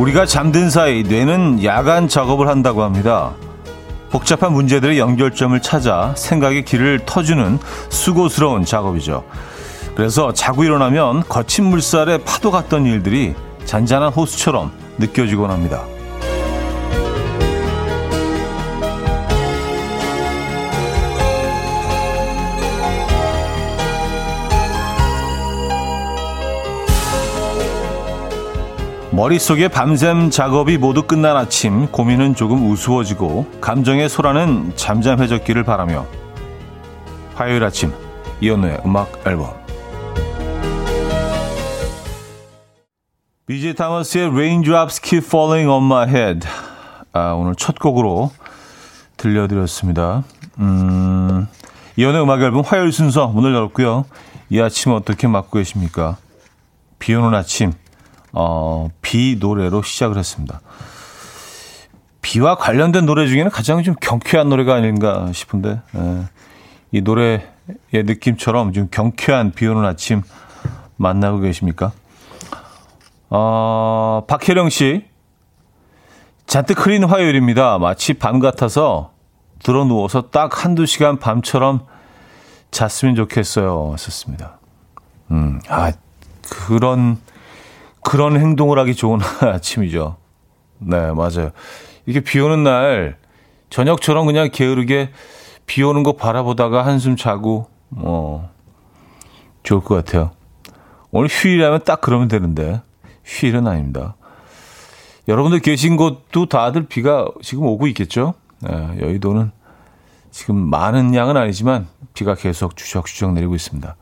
우리가 잠든 사이 뇌는 야간 작업을 한다고 합니다. 복잡한 문제들의 연결점을 찾아 생각의 길을 터주는 수고스러운 작업이죠. 그래서 자고 일어나면 거친 물살에 파도 같던 일들이 잔잔한 호수처럼 느껴지곤 합니다. 머릿속에 밤샘 작업이 모두 끝난 아침 고민은 조금 우스워지고 감정의 소라는 잠잠해졌기를 바라며 화요일 아침 이연우의 음악 앨범 비지 타머스의 Raindrops Keep Falling on My Head 아, 오늘 첫 곡으로 들려드렸습니다. 음, 이연우의 음악 앨범 화요일 순서 문을 열었고요. 이 아침 어떻게 맞고 계십니까? 비 오는 아침 어, 비 노래로 시작을 했습니다. 비와 관련된 노래 중에는 가장 좀 경쾌한 노래가 아닌가 싶은데, 예, 이 노래의 느낌처럼 좀 경쾌한 비 오는 아침 만나고 계십니까? 어, 박혜령 씨. 잔뜩 흐린 화요일입니다. 마치 밤 같아서 들어 누워서 딱 한두 시간 밤처럼 잤으면 좋겠어요. 썼습니다. 음, 아, 그런, 그런 행동을 하기 좋은 아침이죠. 네, 맞아요. 이게 비 오는 날, 저녁처럼 그냥 게으르게 비 오는 거 바라보다가 한숨 자고, 어, 좋을 것 같아요. 오늘 휴일이라면 딱 그러면 되는데, 휴일은 아닙니다. 여러분들 계신 곳도 다들 비가 지금 오고 있겠죠? 네, 여의도는 지금 많은 양은 아니지만 비가 계속 주적주적 내리고 있습니다.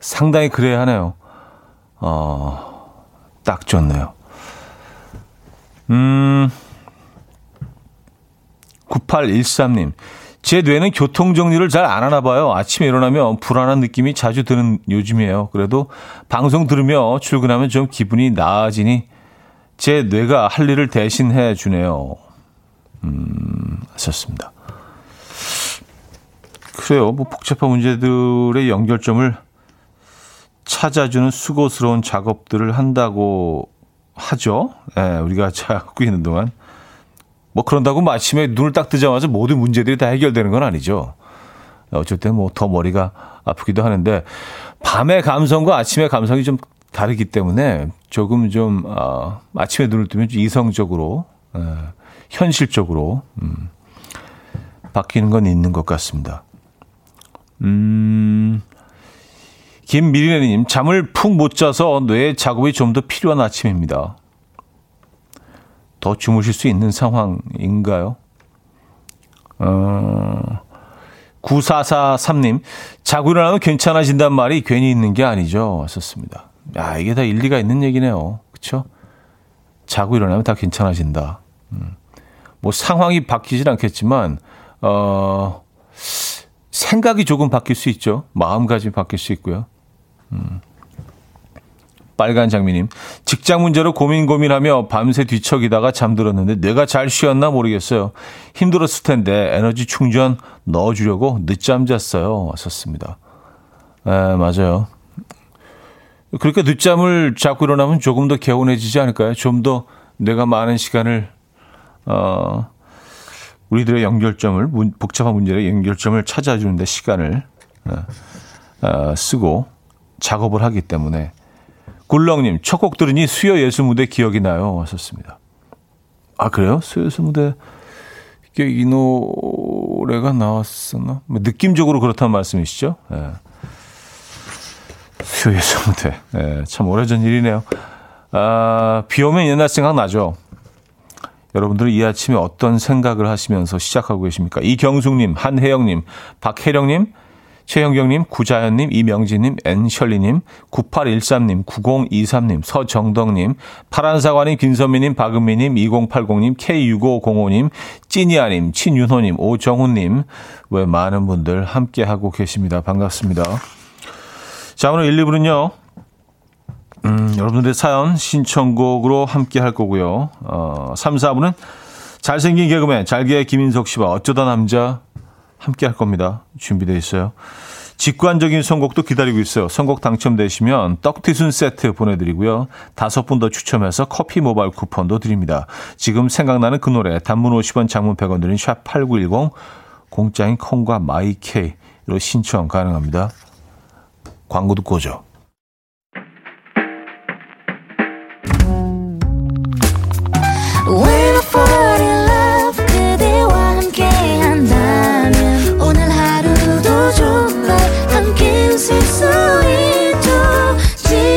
상당히 그래야 하네요. 어, 딱 좋네요. 음, 9813님. 제 뇌는 교통정리를 잘 안 하나 봐요. 아침에 일어나면 불안한 느낌이 자주 드는 요즘이에요. 그래도 방송 들으며 출근하면 좀 기분이 나아지니 제 뇌가 할 일을 대신해 주네요. 음, 하셨습니다. 그래요. 뭐 복잡한 문제들의 연결점을 찾아주는 수고스러운 작업들을 한다고 하죠. 예, 우리가 자고 있는 동안. 뭐 그런다고 마침에 눈을 딱 뜨자마자 모든 문제들이 다 해결되는 건 아니죠. 어쨌든 뭐 더 머리가 아프기도 하는데 밤의 감성과 아침의 감성이 좀 다르기 때문에 조금 좀 어, 아침에 눈을 뜨면 좀 이성적으로 에, 현실적으로 음, 바뀌는 건 있는 것 같습니다. 음, 김미리네님 잠을 푹 못 자서 뇌 작업이 좀 더 필요한 아침입니다. 더 주무실 수 있는 상황인가요? 어, 9443님, 자고 일어나면 괜찮아진단 말이 괜히 있는 게 아니죠. 썼습니다. 야, 이게 다 일리가 있는 얘기네요. 그쵸? 자고 일어나면 다 괜찮아진다. 음. 뭐 상황이 바뀌진 않겠지만, 어, 생각이 조금 바뀔 수 있죠. 마음가짐이 바뀔 수 있고요. 음. 빨간 장미님, 직장 문제로 고민 고민하며 밤새 뒤척이다가 잠들었는데 내가 잘 쉬었나 모르겠어요. 힘들었을 텐데 에너지 충전 넣어주려고 늦잠 잤어요. 왔었습니다. 에, 맞아요. 그렇게 늦잠을 자고 일어나면 조금 더 개운해지지 않을까요? 좀 더 내가 많은 시간을, 어, 우리들의 연결점을, 복잡한 문제의 연결점을 찾아주는데 시간을 어, 어, 쓰고 작업을 하기 때문에 굴렁님, 첫 곡 들으니 수요 예수 무대 기억이 나요. 하셨습니다. 아, 그래요? 수요 예수 무대, 이게 이 노래가 나왔었나? 뭐 느낌적으로 그렇다는 말씀이시죠? 예. 수요 예수 무대. 예, 참 오래전 일이네요. 아, 비 오면 옛날 생각 나죠? 여러분들은 이 아침에 어떤 생각을 하시면서 시작하고 계십니까? 이경숙님, 한혜영님, 박혜령님, 최영경님, 구자연님, 이명진님, 엔셜리님, 9813님, 9023님, 서정덕님, 파란사과님, 김선미님, 박은미님, 2080님, K6505님, 찐이아님, 친윤호님, 오정훈님, 왜 많은 분들 함께하고 계십니다. 반갑습니다. 자, 오늘 1, 2부는요, 음, 여러분들의 사연, 신청곡으로 함께 할 거고요. 어, 3, 4부는 잘생긴 개그맨, 잘게 김인석 씨와 어쩌다 남자 함께 할 겁니다. 준비되어 있어요. 직관적인 선곡도 기다리고 있어요. 선곡 당첨되시면 떡튀순 세트 보내드리고요. 다섯 분 더 추첨해서 커피 모바일 쿠폰도 드립니다. 지금 생각나는 그 노래 단문 50원 장문 100원 드린 샵8910 공짜인 콩과 마이케이로 신청 가능합니다. 광고 듣고 오죠.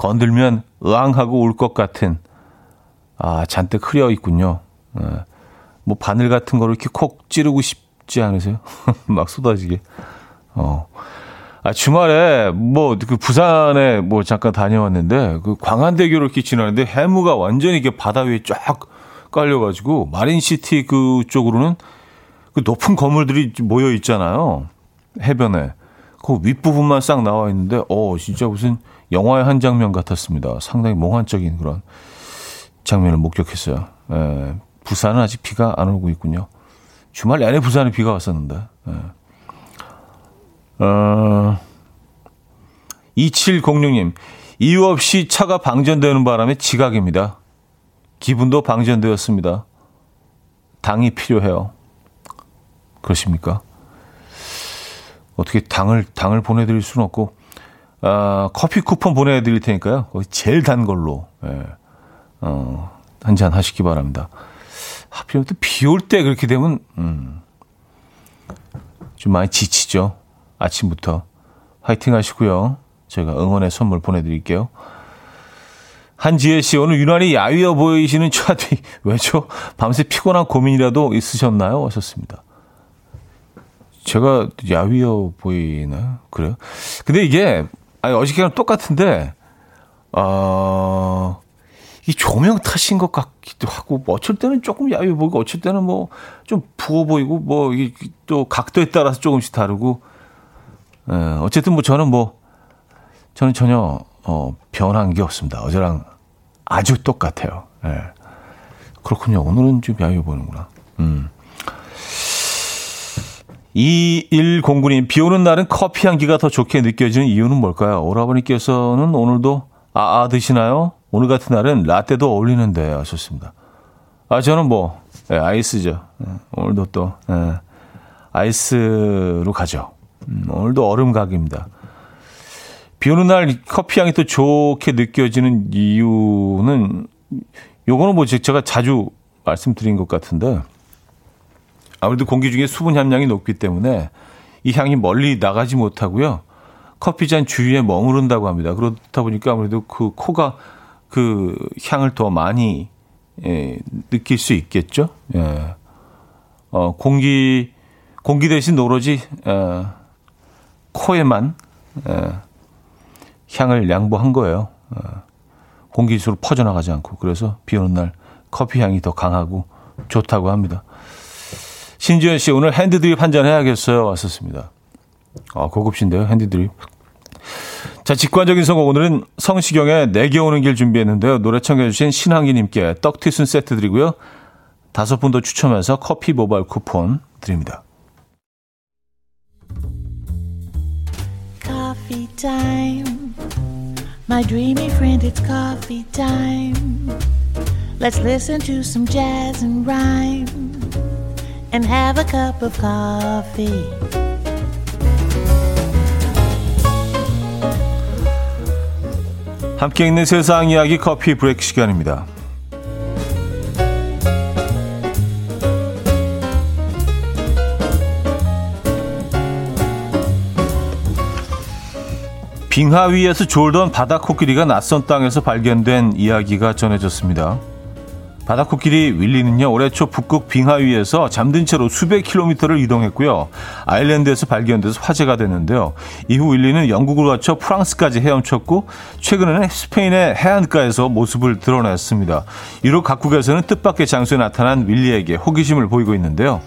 건들면 으앙하고 울 것 같은. 아, 잔뜩 흐려 있군요. 네. 뭐 바늘 같은 거를 이렇게 콕 찌르고 싶지 않으세요? 막 쏟아지게. 어. 아, 주말에 뭐 그 부산에 뭐 잠깐 다녀왔는데 그 광안대교를 이렇게 지나는데 해무가 완전히 이게 바다 위에 쫙 깔려가지고 마린시티 그 쪽으로는 그 높은 건물들이 모여 있잖아요. 해변에. 그 윗부분만 싹 나와 있는데, 어, 진짜 무슨 영화의 한 장면 같았습니다. 상당히 몽환적인 그런 장면을 목격했어요. 예, 부산은 아직 비가 안 오고 있군요. 주말 내내 부산에 비가 왔었는데. 예. 어, 2706님, 이유 없이 차가 방전되는 바람에 지각입니다. 기분도 방전되었습니다. 당이 필요해요. 그러십니까? 어떻게 당을, 당을 보내드릴 수는 없고, 아, 커피 쿠폰 보내드릴 테니까요. 제일 단 걸로, 예. 어, 한 잔 하시기 바랍니다. 하필이면 또비 올 때 그렇게 되면, 음, 좀 많이 지치죠. 아침부터 화이팅 하시고요. 제가 응원의 선물 보내드릴게요. 한지혜 씨, 오늘 유난히 야위어 보이시는 차디, 왜죠? 밤새 피곤한 고민이라도 있으셨나요? 하셨습니다. 제가 야위어 보이나? 그래요? 근데 이게, 아니, 어저께랑 똑같은데, 어, 이 조명 탓인 것 같기도 하고, 뭐 어쩔 때는 조금 야위어 보이고, 어쩔 때는 뭐, 좀 부어 보이고, 뭐, 이게 또 각도에 따라서 조금씩 다르고, 예, 어쨌든 뭐 저는 뭐 저는 전혀 어, 변한 게 없습니다. 어제랑 아주 똑같아요. 예. 그렇군요. 오늘은 좀 야유 보는구나. 음. 2109님, 비 오는 날은 커피 향기가 더 좋게 느껴지는 이유는 뭘까요? 오라버니께서는 오늘도 아아 드시나요? 오늘 같은 날은 라떼도 어울리는데 하셨습니다. 아, 저는 뭐, 예, 아이스죠. 예, 오늘도 또, 예, 아이스로 가죠. 음, 오늘도 얼음 각입니다. 비 오는 날 커피 향이 또 좋게 느껴지는 이유는 요거는 뭐 제가 자주 말씀드린 것 같은데 아무래도 공기 중에 수분 함량이 높기 때문에 이 향이 멀리 나가지 못하고요. 커피잔 주위에 머무른다고 합니다. 그렇다 보니까 아무래도 그 코가 그 향을 더 많이 예, 느낄 수 있겠죠. 예. 어, 공기 공기 대신 오로지 어, 코에만 에, 향을 양보한 거예요. 에, 공기수로 퍼져나가지 않고 그래서 비 오는 날 커피 향이 더 강하고 좋다고 합니다. 신지현 씨 오늘 핸드드립 한 잔 해야겠어요. 왔었습니다. 아 고급신데요 핸드드립. 자 직관적인 선곡 오늘은 성시경의 내게 오는 길 준비했는데요. 노래 청해 주신 신한기 님께 떡튀순 세트 드리고요. 다섯 분 더 추첨해서 커피 모바일 쿠폰 드립니다. coffee. My dreamy friend, it's coffee time. Let's listen to some jazz and rhyme and have a cup of coffee. 함께 있는 세상 이야기 커피 브레이크 시간입니다. 빙하 위에서 졸던 바다 코끼리가 낯선 땅에서 발견된 이야기가 전해졌습니다. 바다 코끼리 윌리는요, 올해 초 북극 빙하위에서 잠든 채로 수백 킬로미터를 이동했고요. 아일랜드에서 발견돼서 화제가 됐는데요. 이후 윌리는 영국을 거쳐 프랑스까지 헤엄쳤고, 최근에는 스페인의 해안가에서 모습을 드러냈습니다. 유럽 각국에서는 뜻밖의 장소에 나타난 윌리에게 호기심을 보이고 있는데요.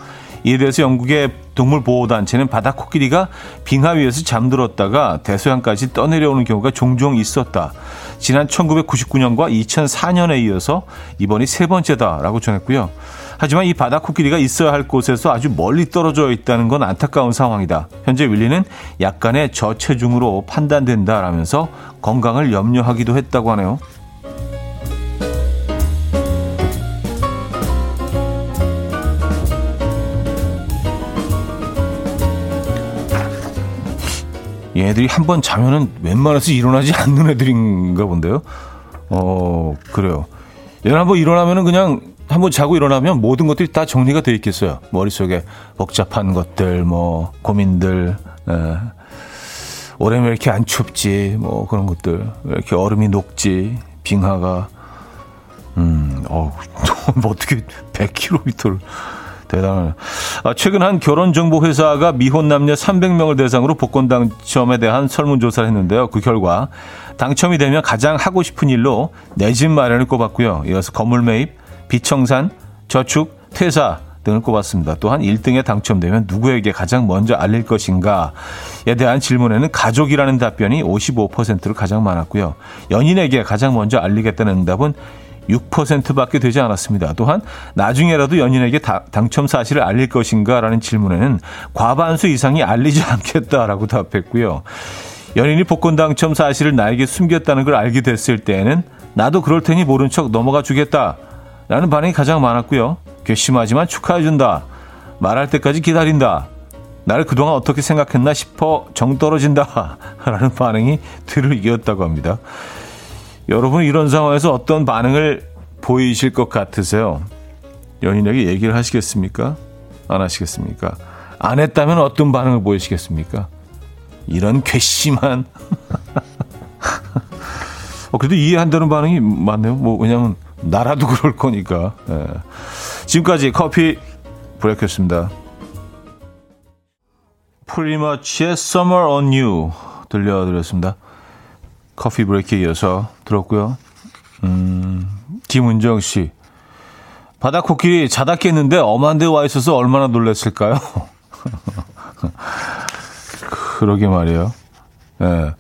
이에 대해서 영국의 동물보호단체는 바다 코끼리가 빙하 위에서 잠들었다가 대서양까지 떠내려오는 경우가 종종 있었다. 지난 1999년과 2004년에 이어서 이번이 세 번째다라고 전했고요. 하지만 이 바다 코끼리가 있어야 할 곳에서 아주 멀리 떨어져 있다는 건 안타까운 상황이다. 현재 윌리는 약간의 저체중으로 판단된다라면서 건강을 염려하기도 했다고 하네요. 얘들이 한 번 자면은 웬만해서 일어나지 않는 애들인가 본데요. 어, 그래요. 얘는 한번 일어나면은 그냥 한번 자고 일어나면 모든 것들이 다 정리가 돼 있겠어요. 머릿속에 복잡한 것들, 뭐, 고민들, 에. 올해는 왜 이렇게 안 춥지, 뭐, 그런 것들. 왜 이렇게 얼음이 녹지, 빙하가. 음, 어우, 뭐 어떻게 100km를. 대단하네. 아, 최근 한 결혼정보회사가 미혼 남녀 300명을 대상으로 복권 당첨에 대한 설문조사를 했는데요. 그 결과 당첨이 되면 가장 하고 싶은 일로 내 집 마련을 꼽았고요. 이어서 건물 매입, 비청산, 저축, 퇴사 등을 꼽았습니다. 또한 1등에 당첨되면 누구에게 가장 먼저 알릴 것인가에 대한 질문에는 가족이라는 답변이 55%로 가장 많았고요. 연인에게 가장 먼저 알리겠다는 응답은 6%밖에 되지 않았습니다. 또한 나중에라도 연인에게 다, 당첨 사실을 알릴 것인가라는 질문에는 과반수 이상이 알리지 않겠다라고 답했고요. 연인이 복권 당첨 사실을 나에게 숨겼다는 걸 알게 됐을 때에는 나도 그럴 테니 모른 척 넘어가 주겠다. 라는 반응이 가장 많았고요. 괘씸하지만 축하해준다. 말할 때까지 기다린다. 나를 그동안 어떻게 생각했나 싶어 정 떨어진다. 라는 반응이 뒤를 이었다고 합니다. 여러분 이런 상황에서 어떤 반응을 보이실 것 같으세요? 연인에게 얘기를 하시겠습니까? 안 하시겠습니까? 안 했다면 어떤 반응을 보이시겠습니까? 이런 괘씸한 어, 그래도 이해한다는 반응이 많네요. 뭐 왜냐면 나라도 그럴 거니까. 예. 지금까지 커피 브레이크였습니다. 프리머치의 Summer on You 들려드렸습니다. 커피 브레이크에 이어서 들었고요. 음, 김은정 씨. 바다 코끼리 자다 깼는데 엄한 데 와 있어서 얼마나 놀랐을까요? 그러게 말이에요. 예.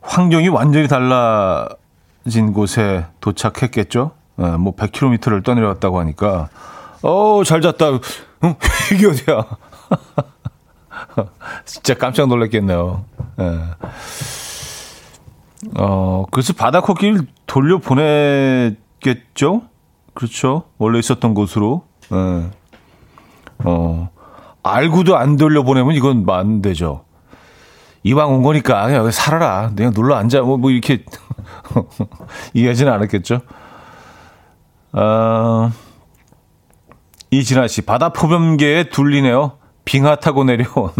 환경이 완전히 달라진 곳에 도착했겠죠? 예, 뭐 100km를 떠내려왔다고 하니까 어, 잘 잤다. 응? 이게 어디야? 진짜 깜짝 놀랐겠네요. 예. 어, 그래서 바다 코끼리를 돌려보냈겠죠? 그렇죠. 원래 있었던 곳으로. 예. 어, 알고도 안 돌려 보내면 이건 안 되죠. 이왕 온 거니까 그냥 여기 살아라. 그냥 눌러 앉아. 뭐, 뭐 이렇게 이해하지는 않았겠죠. 어, 이진아 씨, 바다 표범계에 둘리네요. 빙하 타고 내려온.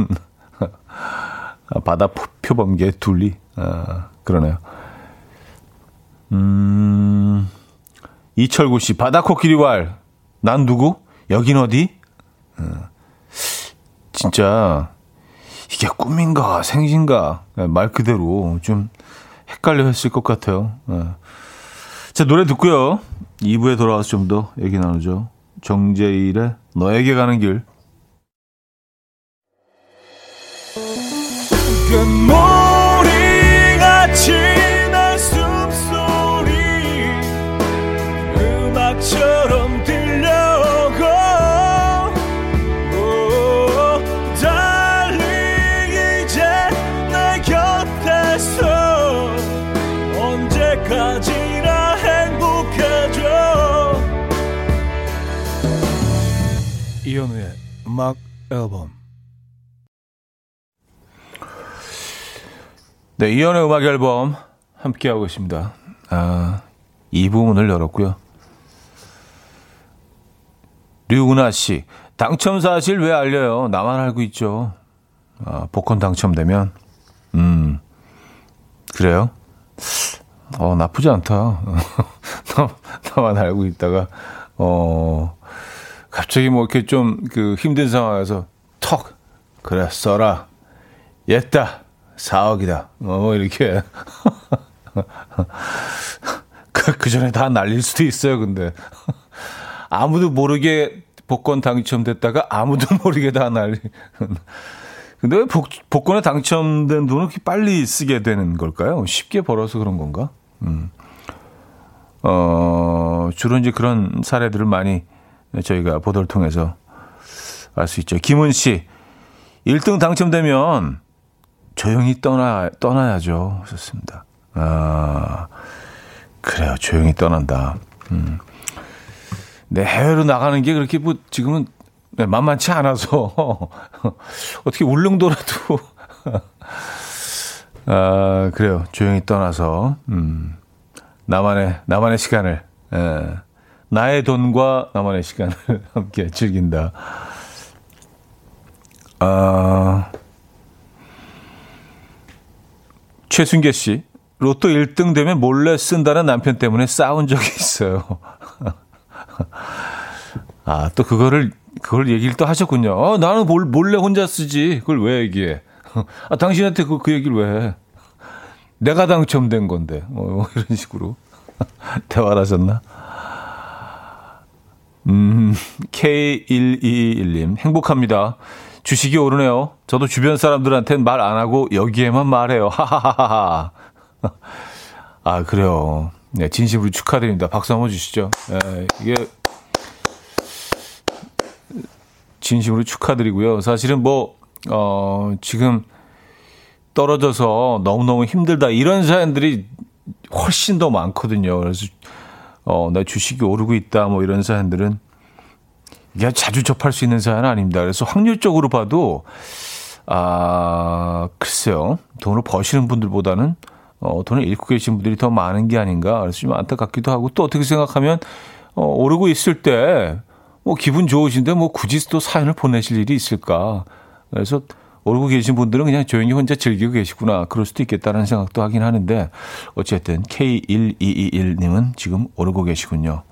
바다 표범계에 둘리. 아, 그러네요. 음, 이철구 씨, 바다코끼리 왈. 난 누구? 여긴 어디? 어, 진짜, 이게 꿈인가, 생신가, 네, 말 그대로 좀 헷갈려 했을 것 같아요. 네. 자, 노래 듣고요. 2부에 돌아와서 좀 더 얘기 나누죠. 정재일의 너에게 가는 길. 이현우의 음악 앨범 네, 이현우의 음악 앨범 함께하고 있습니다. 아, 이 부분을 열었고요. 류은하 씨, 당첨 사실 왜 알려요? 나만 알고 있죠. 아, 복권 당첨되면, 음, 그래요? 어, 나쁘지 않다. 나만 알고 있다가, 어, 갑자기 뭐 이렇게 좀 그 힘든 상황에서 턱, 그래, 써라. 옛다. 4억이다. 어, 뭐 이렇게. 그, 그 전에 다 날릴 수도 있어요, 근데. 아무도 모르게 복권 당첨됐다가 아무도 모르게 다 날리. 근데 왜 복, 복권에 당첨된 돈을 그렇게 빨리 쓰게 되는 걸까요? 쉽게 벌어서 그런 건가? 음. 어, 주로 이제 그런 사례들을 많이 저희가 보도를 통해서 알 수 있죠. 김은 씨, 1등 당첨되면 조용히 떠나, 떠나야죠. 좋습니다. 아, 그래요. 조용히 떠난다. 음. 네, 해외로 나가는 게 그렇게 뭐 지금은 네, 만만치 않아서 어떻게 울릉도라도 아, 그래요. 조용히 떠나서 음. 나만의 나만의 시간을 에, 예. 나의 돈과 나만의 시간을 함께 즐긴다. 아, 최순계 씨, 로또 1등 되면 몰래 쓴다는 남편 때문에 싸운 적이 있어요. 아, 또 그거를, 그걸 얘기를 또 하셨군요. 어, 나는 몰, 몰래 혼자 쓰지. 그걸 왜 얘기해? 아, 당신한테 그, 그 얘기를 왜 해? 내가 당첨된 건데. 어, 이런 식으로. 대화를 하셨나? 음, K121님, 행복합니다. 주식이 오르네요. 저도 주변 사람들한테는 말 안 하고 여기에만 말해요. 하하하하. 아, 그래요. 네, 진심으로 축하드립니다. 박수 한번 주시죠. 네, 이게 진심으로 축하드리고요. 사실은 뭐, 어, 지금 떨어져서 너무너무 힘들다. 이런 사연들이 훨씬 더 많거든요. 그래서, 어, 나 주식이 오르고 있다. 뭐 이런 사연들은 이게 자주 접할 수 있는 사연은 아닙니다. 그래서 확률적으로 봐도, 아, 글쎄요. 돈을 버시는 분들보다는 어, 돈을 잃고 계신 분들이 더 많은 게 아닌가. 그래서 좀 안타깝기도 하고 또 어떻게 생각하면 어, 오르고 있을 때 뭐 기분 좋으신데 뭐 굳이 또 사연을 보내실 일이 있을까. 그래서 오르고 계신 분들은 그냥 조용히 혼자 즐기고 계시구나. 그럴 수도 있겠다는 생각도 하긴 하는데 어쨌든 K1221님은 지금 오르고 계시군요.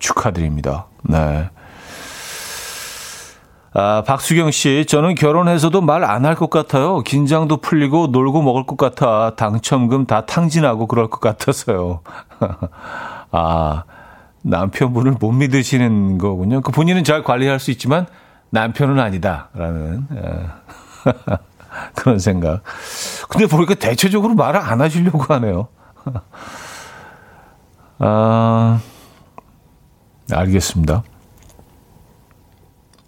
축하드립니다. 네. 아, 박수경 씨, 저는 결혼해서도 말 안 할 것 같아요. 긴장도 풀리고 놀고 먹을 것 같아. 당첨금 다 탕진하고 그럴 것 같아서요. 아, 남편분을 못 믿으시는 거군요. 그 본인은 잘 관리할 수 있지만 남편은 아니다라는 예. 그런 생각. 근데 보니까 대체적으로 말을 안 하시려고 하네요. 아, 알겠습니다.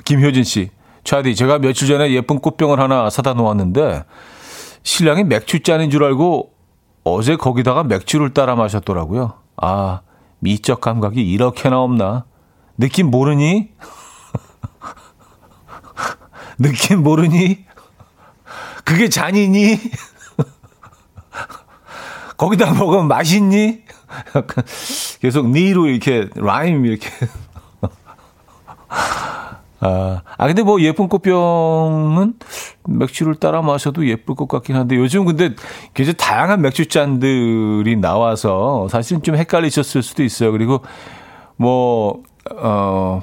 김효진 씨. 차디, 제가 며칠 전에 예쁜 꽃병을 하나 사다 놓았는데 신랑이 맥주 잔인 줄 알고 어제 거기다가 맥주를 따라 마셨더라고요. 아, 미적 감각이 이렇게나 없나? 느낌 모르니? 느낌 모르니? 그게 잔이니? 거기다 먹으면 맛있니? 약간 계속 니로 이렇게 라임 이렇게 아, 아, 근데 뭐 예쁜 꽃병은 맥주를 따라 마셔도 예쁠 것 같긴 한데 요즘 근데 굉장히 다양한 맥주 잔들이 나와서 사실은 좀 헷갈리셨을 수도 있어요. 그리고 뭐, 어,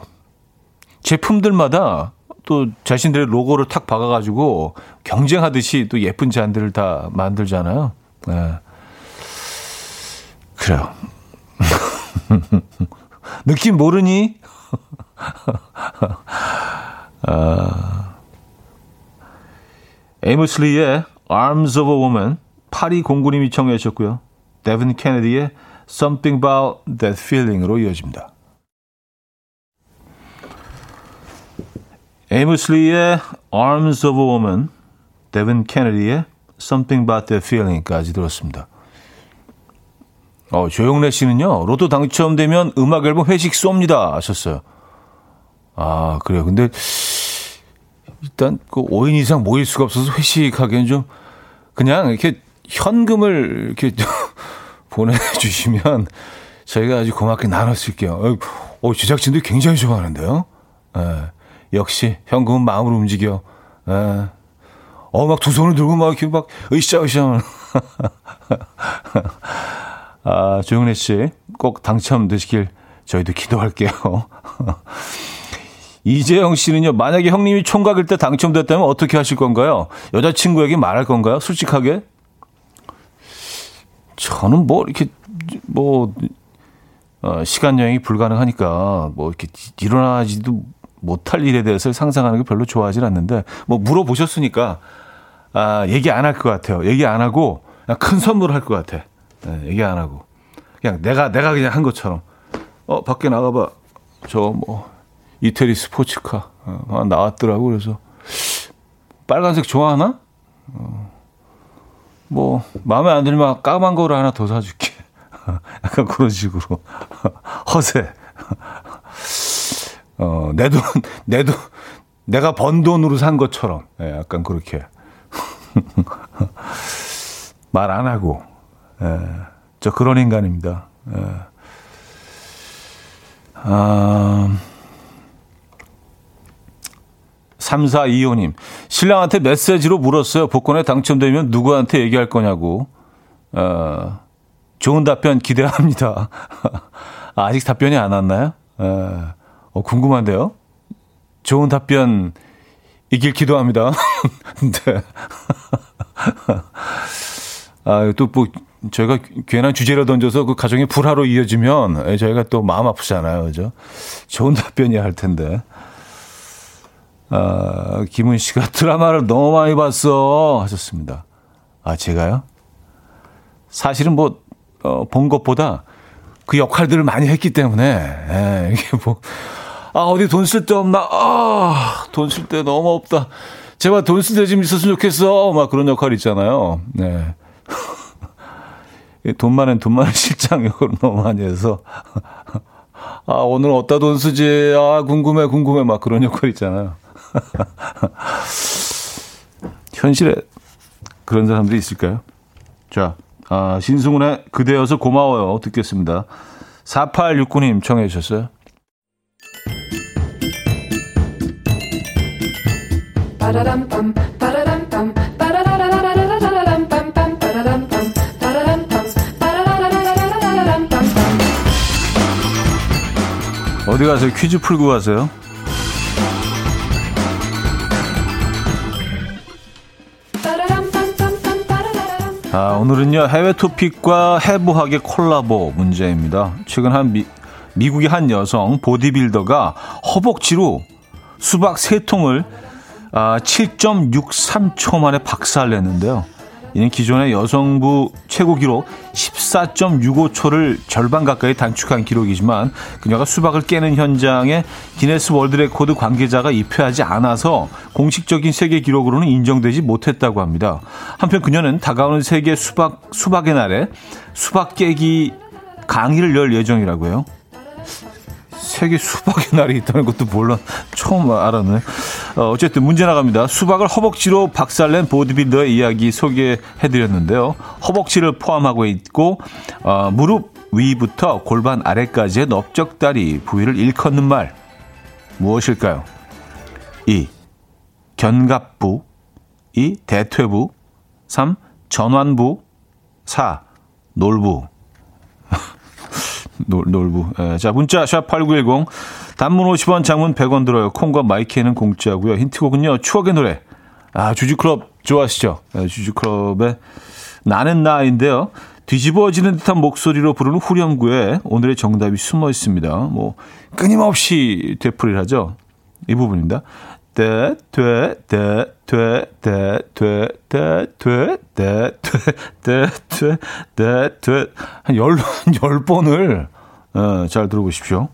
제품들마다 또 자신들의 로고를 탁 박아가지고 경쟁하듯이 또 예쁜 잔들을 다 만들잖아요. 네. 그래요. 느낌 모르니? 아, 에이머슬리의 Arms of a Woman 8209님이 청해 주셨고요. 데빈 케네디의 Something About That Feeling으로 이어집니다. 에이머슬리의 Arms of a Woman 데빈 케네디의 Something About That Feeling까지 들었습니다. 어, 조영래 씨는요, 로또 당첨되면 음악 앨범 회식 쏩니다 하셨어요. 아, 그래요. 근데 일단 그 5인 이상 모일 수가 없어서 회식하기엔 좀 그냥 이렇게 현금을 이렇게 보내주시면 저희가 아주 고맙게 나눴을게요. 어, 제작진들이 굉장히 좋아하는데요. 예, 역시 현금은 마음으로 움직여. 예. 어, 막 두 손을 들고 막 이렇게 막 으쌰으쌰. 아, 조영래 씨, 꼭 당첨되시길 저희도 기도할게요. 이재영 씨는요, 만약에 형님이 총각일 때 당첨됐다면 어떻게 하실 건가요? 여자친구에게 말할 건가요? 솔직하게? 저는 뭐, 이렇게, 뭐, 어, 시간 여행이 불가능하니까, 뭐, 이렇게 일어나지도 못할 일에 대해서 상상하는 게 별로 좋아하진 않는데, 뭐, 물어보셨으니까, 아, 얘기 안 할 것 같아요. 얘기 안 하고, 그냥 큰 선물을 할 것 같아. 네, 얘기 안 하고. 그냥 내가, 내가 그냥 한 것처럼. 어, 밖에 나가봐. 저 뭐, 이태리 스포츠카. 어, 나왔더라고. 그래서, 빨간색 좋아하나? 어, 뭐, 마음에 안 들면 까만 거를 하나 더 사줄게. 약간 그런 식으로. 허세. 어, 내 돈, 내 돈, 내가 번 돈으로 산 것처럼. 예, 약간 그렇게. 말 안 하고. 예, 저 그런 인간입니다. 예. 아, 3425님, 신랑한테 메시지로 물었어요. 복권에 당첨되면 누구한테 얘기할 거냐고. 어, 좋은 답변 기대합니다. 아직 답변이 안 왔나요? 어, 어, 궁금한데요? 좋은 답변 이길 기도합니다. 네. 아, 또 뭐, 저희가 괜한 주제를 던져서 그 가정이 불화로 이어지면 예, 저희가 또 마음 아프잖아요. 그죠? 좋은 답변이야 할 텐데. 아, 김은 씨가 드라마를 너무 많이 봤어 하셨습니다. 아, 제가요? 사실은 뭐, 어, 본 것보다 그 역할들을 많이 했기 때문에, 예, 이게 뭐, 아, 어디 돈 쓸 데 없나? 아, 돈 쓸 데 너무 없다. 제발 돈 쓸 데 좀 있었으면 좋겠어. 막 그런 역할 있잖아요. 네. 돈 많은 돈 많은 실장 역을 너무 많이 해서 아 오늘 어디다 돈 쓰지 아 궁금해 궁금해 막 그런 역할 있잖아요 현실에 그런 사람들이 있을까요? 자 아, 신승훈의 그대여서 고마워요 듣겠습니다 4869님 청해 주셨어요 어디 가세요? 퀴즈 풀고 가세요? 아, 오늘은요, 해외 토픽과 해부학의 콜라보 문제입니다. 최근 한 미, 미국의 한 여성 보디빌더가 허벅지로 수박 3통을 아, 7.63초 만에 박살냈는데요. 이는 기존의 여성부 최고 기록 14.65초를 절반 가까이 단축한 기록이지만 그녀가 수박을 깨는 현장에 기네스 월드 레코드 관계자가 입회하지 않아서 공식적인 세계 기록으로는 인정되지 못했다고 합니다. 한편 그녀는 다가오는 세계 수박 수박의 날에 수박 깨기 강의를 열 예정이라고요. 세계 수박의 날이 있다는 것도 몰라 처음 알았네. 어, 어쨌든 문제 나갑니다. 수박을 허벅지로 박살낸 보드빌더의 이야기 소개해드렸는데요. 허벅지를 포함하고 있고 어, 무릎 위부터 골반 아래까지의 넓적다리 부위를 일컫는 말 무엇일까요? 2. 견갑부 2. 대퇴부 3. 전완부 4. 놀부 놀, 놀부. 예, 자, 문자 샵8910 단문 50원 장문 100원 들어요. 콩과 마이키에는 공짜고요. 힌트곡은요. 추억의 노래. 아, 주주클럽 좋아하시죠? 예, 주주클럽의 나는 나인데요. 뒤집어지는 듯한 목소리로 부르는 후렴구에 오늘의 정답이 숨어 있습니다. 뭐 끊임없이 되풀이를 하죠. 이 부분입니다. 대, 되, 대, 되, 대, 되, 대, 되, 대, 되, 대, 되, 대, 한 열, 열 번을 어, 잘 들어보십시오.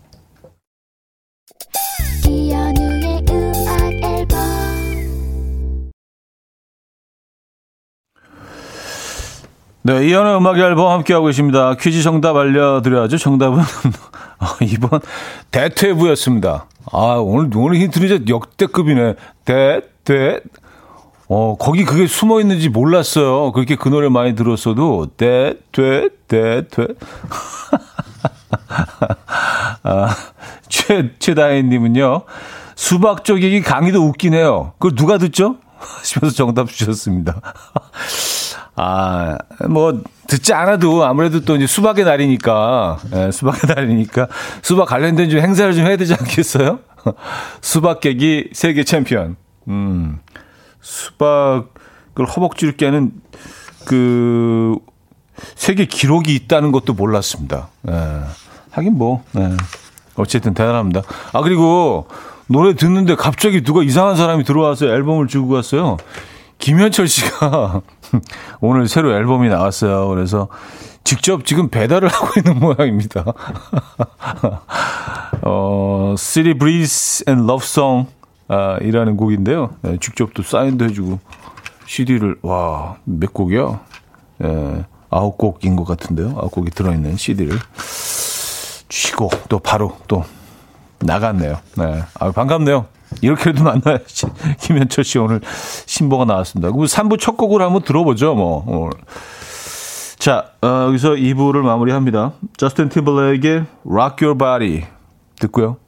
네, 이현의 음악 앨범 함께하고 계십니다. 퀴즈 정답 알려드려야죠. 정답은 이번 대퇴부였습니다. 아, 오늘, 오늘 힌트는 이제 역대급이네. 대, 대. 어, 거기 그게 숨어 있는지 몰랐어요. 그렇게 그 노래 많이 들었어도, 대, 돼, 대, 돼. 아, 최, 최다혜님은요, 수박 쪼개기 강의도 웃기네요. 그걸 누가 듣죠? 하시면서 정답 주셨습니다. 아, 뭐, 듣지 않아도 아무래도 또 이제 수박의 날이니까, 예, 수박의 날이니까 수박 관련된 좀 행사를 좀 해야 되지 않겠어요? 수박 깨기 세계 챔피언. 음, 수박을 허벅지를 깨는 그 세계 기록이 있다는 것도 몰랐습니다. 예. 하긴 뭐, 예. 어쨌든 대단합니다. 아, 그리고 노래 듣는데 갑자기 누가 이상한 사람이 들어와서 앨범을 주고 갔어요. 김현철 씨가 오늘 새로 앨범이 나왔어요. 그래서 직접 지금 배달을 하고 있는 모양입니다. 어, City Breeze and Love Song 아, 이라는 곡인데요. 네, 직접 또 사인도 해주고 CD를 와 몇 곡이야? 예, 아홉 곡인 것 같은데요. 아홉 곡이 들어있는 CD를 쥐고 또 바로 또 나갔네요. 네, 아, 반갑네요. 이렇게라도 만나야지. 김현철 씨 오늘 신보가 나왔습니다. 그럼 3부 첫 곡을 한번 들어보죠, 뭐. 오늘. 자, 어, 여기서 2부를 마무리합니다. 저스틴 티블레이의 Rock Your Body 듣고요.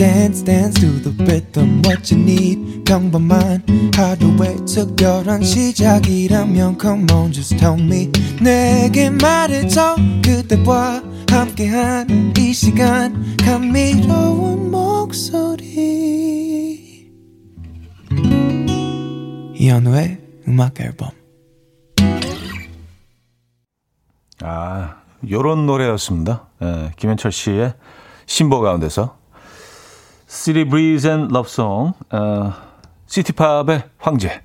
Dance dance to the rhythm what you need. 평범한 하루의 특별한 시작이라면 come on just tell me. 내게 말해줘 그대와 함께한 이 시간. 감미로운 목소리. 이현우의 음악 앨범. 아 요런 노래였습니다. 예, 김현철 씨의 신보 가운데서 City Breeze and Love Song, 어, 시티팝의 황제,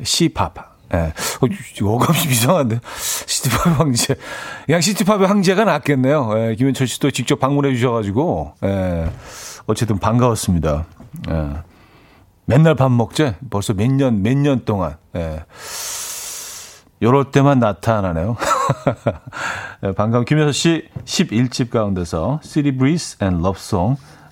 시팝. 예. 어, 어감이 이상한데. 시티팝의 황제. 그냥 시티팝의 황제가 낫겠네요. 예, 김현철 씨도 직접 방문해 주셔가지고, 예. 어쨌든 반가웠습니다. 예. 맨날 밥 먹재? 벌써 몇 년, 몇 년 동안. 예. 요럴 때만 나타나네요. 예, 반가운 김현철 씨 11집 가운데서 City Breeze and Love Song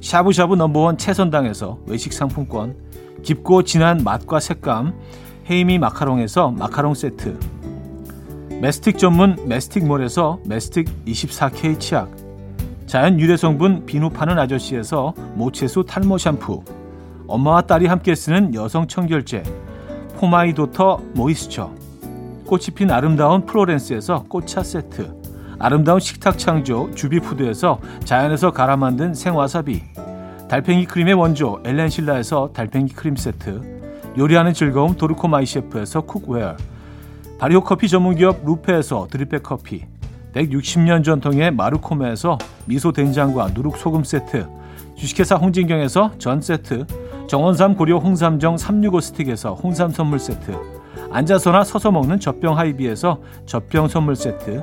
샤브샤브 넘버원 채선당에서 외식 상품권, 깊고 진한 맛과 색감, 헤이미 마카롱에서 마카롱 세트, 메스틱 전문 메스틱몰에서 메스틱 24K 치약, 자연 유래 성분 비누 파는 아저씨에서 모체수 탈모 샴푸, 엄마와 딸이 함께 쓰는 여성 청결제, For My Daughter moisture, 꽃이 핀 아름다운 프로렌스에서 꽃차 세트, 아름다운 식탁 창조 주비푸드에서 자연에서 갈아 만든 생와사비 달팽이 크림의 원조 엘렌실라에서 달팽이 크림 세트 요리하는 즐거움 도르코 My Chef에서 cookware 발효 커피 전문기업 루페에서 drip bag 커피 160년 전통의 마르코메에서 미소 된장과 누룩 소금 세트 주식회사 홍진경에서 전 세트 정원삼 고려 홍삼정 365 스틱에서 홍삼 선물 세트 앉아서나 서서 먹는 젖병 하이비에서 젖병 선물 세트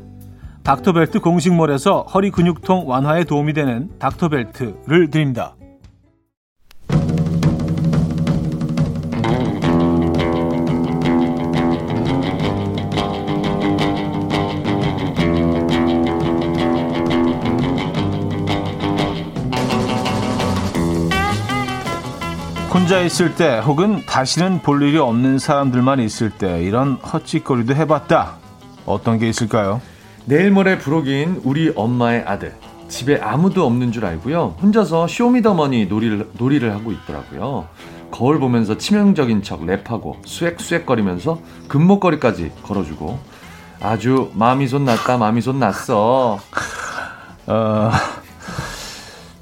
닥터벨트 공식몰에서 허리 근육통 완화에 도움이 되는 닥터벨트를 드립니다. 혼자 있을 때 혹은 다시는 볼 일이 없는 사람들만 있을 때 이런 헛짓거리도 해봤다. 어떤 게 있을까요? 내일 모레 부록인 우리 엄마의 아들. 집에 아무도 없는 줄 알고요. 혼자서 쇼미더머니 놀이를, 놀이를 하고 있더라고요. 거울 보면서 치명적인 척 랩하고 수액수액거리면서 금목걸이까지 걸어주고 아주 마음이 손 났다 마음이 손 났어. 어,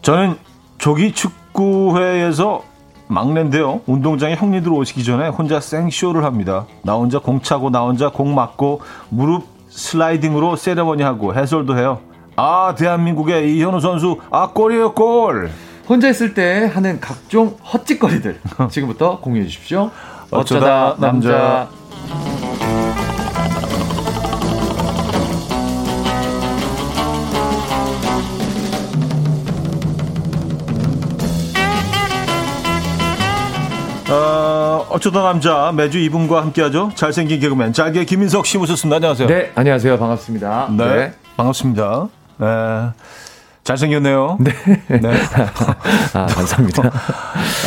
저는 조기 축구회에서 막내인데요. 운동장에 형님들 오시기 전에 혼자 생쇼를 합니다. 나 혼자 공 차고 나 혼자 공 맞고 무릎 슬라이딩으로 세레머니 하고 해설도 해요. 아 대한민국의 이현우 선수 아 골이에요 골. 혼자 있을 때 하는 각종 헛짓거리들 지금부터 공유해 주십시오. 어쩌다, 어쩌다 남자. 남자. 어, 어쩌다 남자 매주 이분과 함께하죠. 잘생긴 개그맨 잘게 김인석 씨 모셨습니다. 안녕하세요. 네, 안녕하세요. 반갑습니다. 네, 네. 반갑습니다. 네. 잘생겼네요. 네. 네. 아, 감사합니다.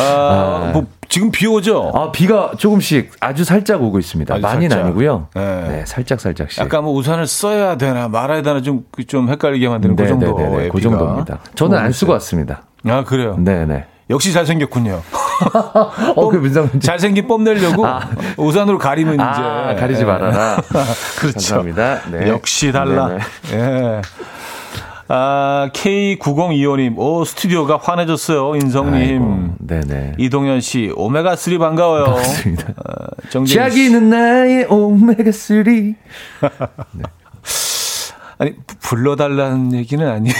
아, 아, 뭐, 지금 비 오죠? 아, 비가 조금씩 아주 살짝 오고 있습니다. 많이는 살짝. 아니고요. 네. 네. 살짝, 살짝씩. 약간 뭐 우산을 써야 되나 말아야 되나 좀, 좀 헷갈리게 만드는 네, 그 정도. 네, 네, 네. 그 정도입니다. 저는 안 쓰고 왔습니다. 아, 그래요? 네네. 역시 잘생겼군요. 어, 그 문장 잘생긴 뽐내려고 아. 우산으로 가리면 아, 이제 가리지 말아라. 그렇죠. 감사합니다. 네. 역시 달라. 예. 아, K9025님, 오, 스튜디오가 환해졌어요, 인성님. 네네. 이동현 씨, 오메가3 반가워요. 반갑습니다. 아, 정지는 나의 오메가3. 네. 아니 불러달라는 얘기는 아니에요.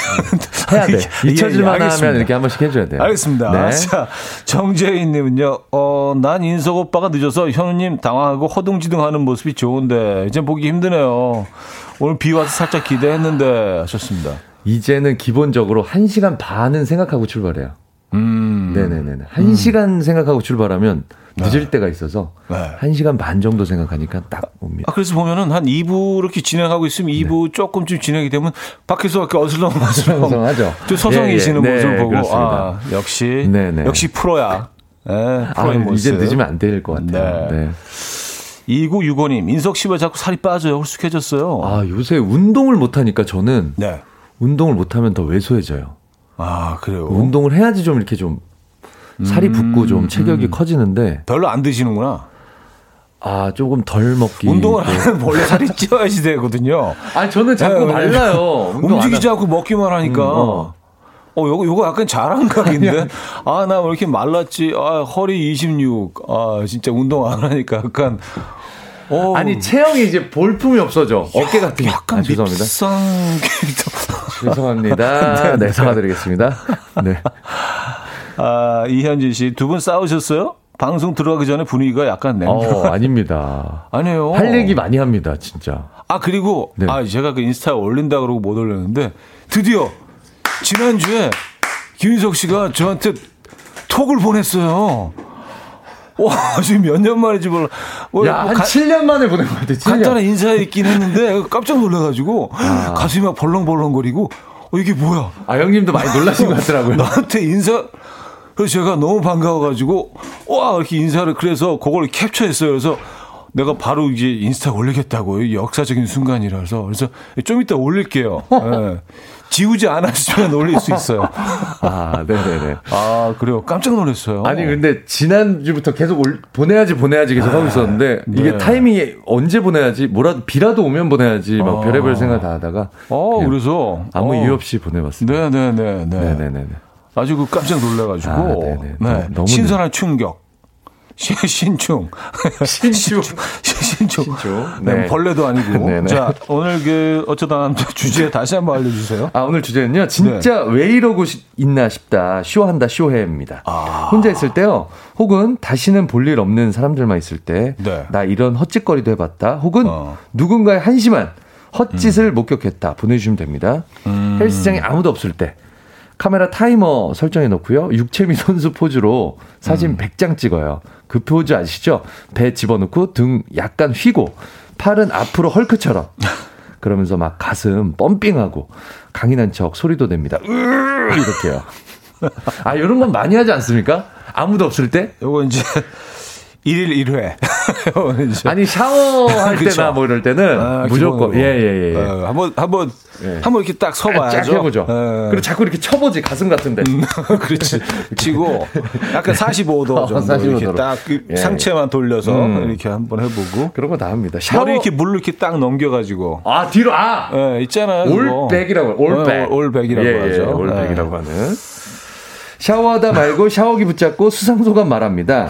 해야 돼. 잊혀질만 예, 예, 하면 이렇게 한 번씩 해줘야 돼요. 알겠습니다. 네. 자 정재인님은요. 어, 난 인석 오빠가 늦어서 현우님 당황하고 허둥지둥하는 모습이 좋은데 이제 보기 힘드네요. 오늘 비 와서 살짝 기대했는데 하셨습니다. 이제는 기본적으로 1 시간 반은 생각하고 출발해요. 음. 네네네. 1 음. 시간 생각하고 출발하면 늦을 네. 때가 있어서 네. 1시간 반 정도 생각하니까 딱 옵니다. 아, 그래서 보면은 한 2부 이렇게 진행하고 있으면 2부 네. 조금쯤 진행이 되면 밖에서 이렇게 어슬렁어슬렁 하죠. 또 서성이시는 예, 예. 모습을 네, 보고 그렇습니다. 아, 역시 네네. 역시 프로야. 네, 프로의 아, 모습. 이제 늦으면 안 될 것 같아요. 네. 네. 2965님, 민석 씨왜 자꾸 살이 빠져요? 홀쑥해졌어요. 아, 요새 운동을 못하니까 저는 네. 운동을 못하면 더 왜소해져요. 아, 그래요? 운동을 해야지 좀 이렇게 좀 살이 붙고 음, 좀 체격이 음. 커지는데 별로 안 드시는구나. 아, 조금 덜 먹기. 운동을 하면 원래 살이 찌어야지 되거든요. 아니, 저는 자꾸 네, 말라요. 움직이지 않고 먹기만 하니까. 음, 어. 어, 요거, 요거 약간 자랑각인데? 아, 나 왜 이렇게 말랐지? 아, 허리 26. 아, 진짜 운동 안 하니까 약간. 어. 아니, 체형이 이제 볼품이 없어져. 어깨 같은 약간 아, 죄송합니다. 죄송합니다. 네, 네, 사과드리겠습니다. 네. 아, 이현진 씨, 두 분 싸우셨어요? 방송 들어가기 전에 분위기가 약간 냉. 어, 아닙니다. 아니에요. 할 얘기 많이 합니다, 진짜. 아, 그리고, 네. 아, 제가 그 인스타에 올린다 그러고 못 올렸는데, 드디어, 지난주에 김인석 씨가 저한테 톡을 보냈어요. 와, 지금 몇 년 만인지 몰라. 어, 야, 한 가, 7년 만에 보낸 것 같아, 7년. 간단한 인사에 있긴 했는데, 깜짝 놀라가지고, 아. 가슴이 막 벌렁벌렁거리고, 어, 이게 뭐야? 아, 형님도 많이 놀라신 것 같더라고요. 나한테 인사, 그래서 제가 너무 반가워가지고 와 이렇게 인사를 그래서 그걸 캡처했어요. 그래서 내가 바로 이제 인스타 올리겠다고 역사적인 순간이라서 그래서 좀 이따 올릴게요. 네. 지우지 않았으면 올릴 수 있어요. 아, 네네네. 아, 그래요. 깜짝 놀랐어요. 아니, 근데 지난주부터 계속 올, 보내야지, 보내야지 계속 아, 하고 있었는데, 이게 네. 타이밍이 언제 보내야지, 뭐라도, 비라도 오면 보내야지, 막 아. 별의별 생각 다 하다가. 어, 그래서. 아무 어. 이유 없이 보내봤습니다. 네네네. 네네네. 아주 그 깜짝 놀래가지고 아, 네, 너무 신선한 충격. 신충. 신충. 신충. 신충. 네. 네. 벌레도 아니고. 네네. 자, 오늘 그 어쩌다 남자 주제 다시 한번 알려주세요. 아, 오늘 주제는요. 진짜 네. 왜 이러고 있나 싶다. 쇼한다, 쇼해입니다. 아. 혼자 있을 때요. 혹은 다시는 볼 일 없는 사람들만 있을 때. 네. 나 이런 헛짓거리도 해봤다. 혹은 어. 누군가의 한심한 헛짓을 음. 목격했다. 보내주시면 됩니다. 음. 헬스장에 아무도 없을 때. 카메라 타이머 설정해 놓고요. 육체미 선수 포즈로 사진 음. 100장 찍어요. 그 포즈 아시죠? 배 집어넣고 등 약간 휘고 팔은 앞으로 헐크처럼 그러면서 막 가슴 펌핑하고 강인한 척 소리도 냅니다. 이렇게요. 아, 이런 건 많이 하지 않습니까? 아무도 없을 때? 요거 이제 1일 1회. 아니, 샤워할 때나 뭐 이럴 때는 아, 무조건. 예, 예, 예. 어, 한번, 한번, 예. 한번 이렇게 딱 서봐야죠. 쫙 해보죠. 어. 그리고 자꾸 이렇게 쳐보지, 가슴 같은데. 음, 그렇지. 치고, 약간 45도 정도. 45도로. 이렇게 딱 예. 상체만 돌려서 음. 이렇게 한번 해보고. 그런 거 다 합니다. 샤워. 머리 이렇게 물로 이렇게 딱 넘겨가지고. 아, 뒤로, 아! 예, 있잖아요. 올백이라고, 올백. 어, 올백이라고 예, 하죠. 올백이라고 하는. 샤워하다 말고 샤워기 붙잡고 수상소감 말합니다.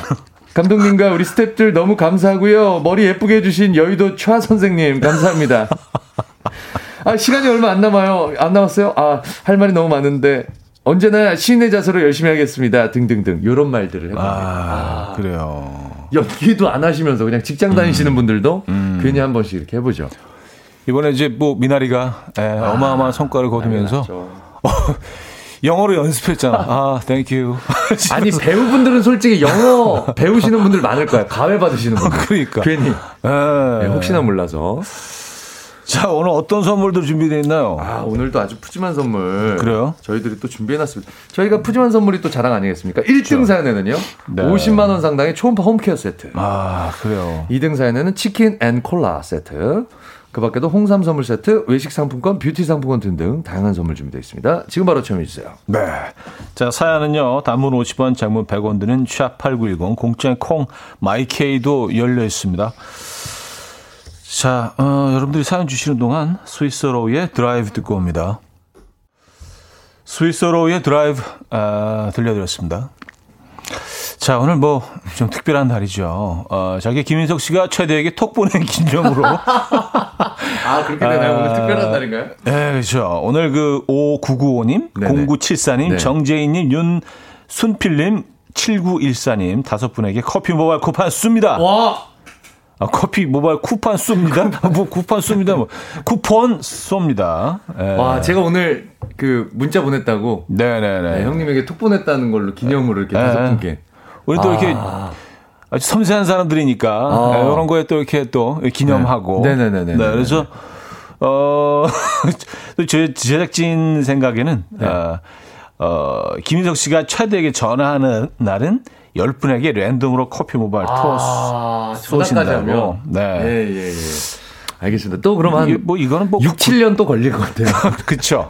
감독님과 우리 스탭들 너무 감사하고요. 머리 예쁘게 해주신 여의도 최 선생님 감사합니다. 아 시간이 얼마 안 남아요. 안 남았어요? 아할 말이 너무 많은데 언제나 시인의 자세로 열심히 하겠습니다. 등등등 이런 말들을 해봅니다. 아, 아, 그래요. 연기도 안 하시면서 그냥 직장 다니시는 음. 분들도 음. 괜히 한 번씩 이렇게 해보죠. 이번에 이제 뭐 미나리가 에, 아, 어마어마한 성과를 거두면서 어, 영어로 연습했잖아. 아, thank you. 아니 배우분들은 솔직히 영어 배우시는 분들 많을 거야. 과외 받으시는 분들. 그러니까 괜히 네, 혹시나 몰라서. 자, 오늘 어떤 선물도 준비되어 있나요? 아, 오늘도 아주 푸짐한 선물. 그래요? 저희들이 또 준비해놨습니다. 저희가 푸짐한 선물이 또 자랑 아니겠습니까? 1등 그렇죠. 사연에는요, 네. 50만원 상당의 초음파 home care 세트. 아, 그래요. 2등 사연에는 치킨 and 콜라 세트. 그 밖에도 홍삼 선물 세트, 외식 상품권, 뷰티 상품권 등등 다양한 선물 준비되어 있습니다. 지금 바로 참여해 주세요. 네. 자, 사연은요, 단문 50원, 장문 100원 드는 샵8910, 공짜인 콩, My K도 열려 있습니다. 자, 어, 여러분들이 사연 주시는 동안 스위스로의 드라이브 듣고 옵니다. 스위스로의 드라이브 아, 들려드렸습니다. 자, 오늘 뭐 좀 특별한 날이죠. 어, 자기 김인석 씨가 최대에게 톡 보낸 기념으로. 아, 그렇게 되나요? 아, 오늘 특별한 날인가요? 네, 그렇죠. 오늘 그 5995님, 네네. 0974님, 네. 정재인님, 윤순필님, 7914님 다섯 분에게 커피 모바일 쿠폰 씁니다. 와! 아, 커피 모바일 쿠폰 쏩니다. 뭐 쿠폰 쏩니다. 뭐 쿠폰 쏩니다. 예. 와, 제가 오늘 그 문자 보냈다고. 네네네. 네, 형님에게 톡 보냈다는 걸로 기념으로 이렇게 다섯 예. 분께. 우리 또 아. 이렇게 아주 섬세한 사람들이니까 아. 네, 이런 거에 또 이렇게 또 기념하고. 네. 네네네. 네, 그래서 어, 제 제작진 생각에는 네. 어, 어, 김인석 씨가 최대에게 전화하는 날은 10분에게 랜덤으로 커피 모바일 아, 토스 쏘신다고. 네. 예, 예, 예. 알겠습니다. 또한뭐 이거는 뭐 6, 7년 또 걸릴 것 같아요. 그렇죠.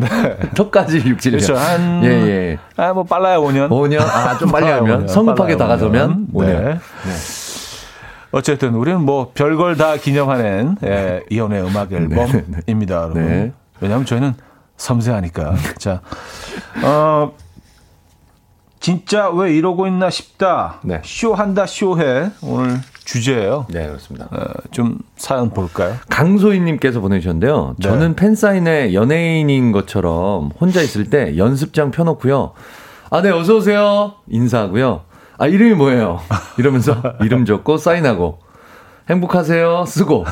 네. 또까지 6, 7년. 그렇죠. 한 예, 예. 아, 뭐 빨라야 5년. 5년. 아, 좀 빨리 하면 성급하게 다가서면 5년. 네. 네. 어쨌든 우리는 뭐 별걸 다 기념하는 예, 이연의 음악 네, 네, 앨범입니다, 여러분. 네. 왜냐하면 저희는 섬세하니까. 자, 어, 진짜 왜 이러고 있나 싶다. 네. 쇼한다 쇼해 오늘 주제예요. 네 그렇습니다. 어, 좀 사연 볼까요? 강소희님께서 보내주셨는데요. 네. 저는 팬사인회 연예인인 것처럼 혼자 있을 때 연습장 펴놓고요. 아, 네 어서 오세요 인사하고요. 아 이름이 뭐예요? 이러면서 이름 적고 사인하고 행복하세요 쓰고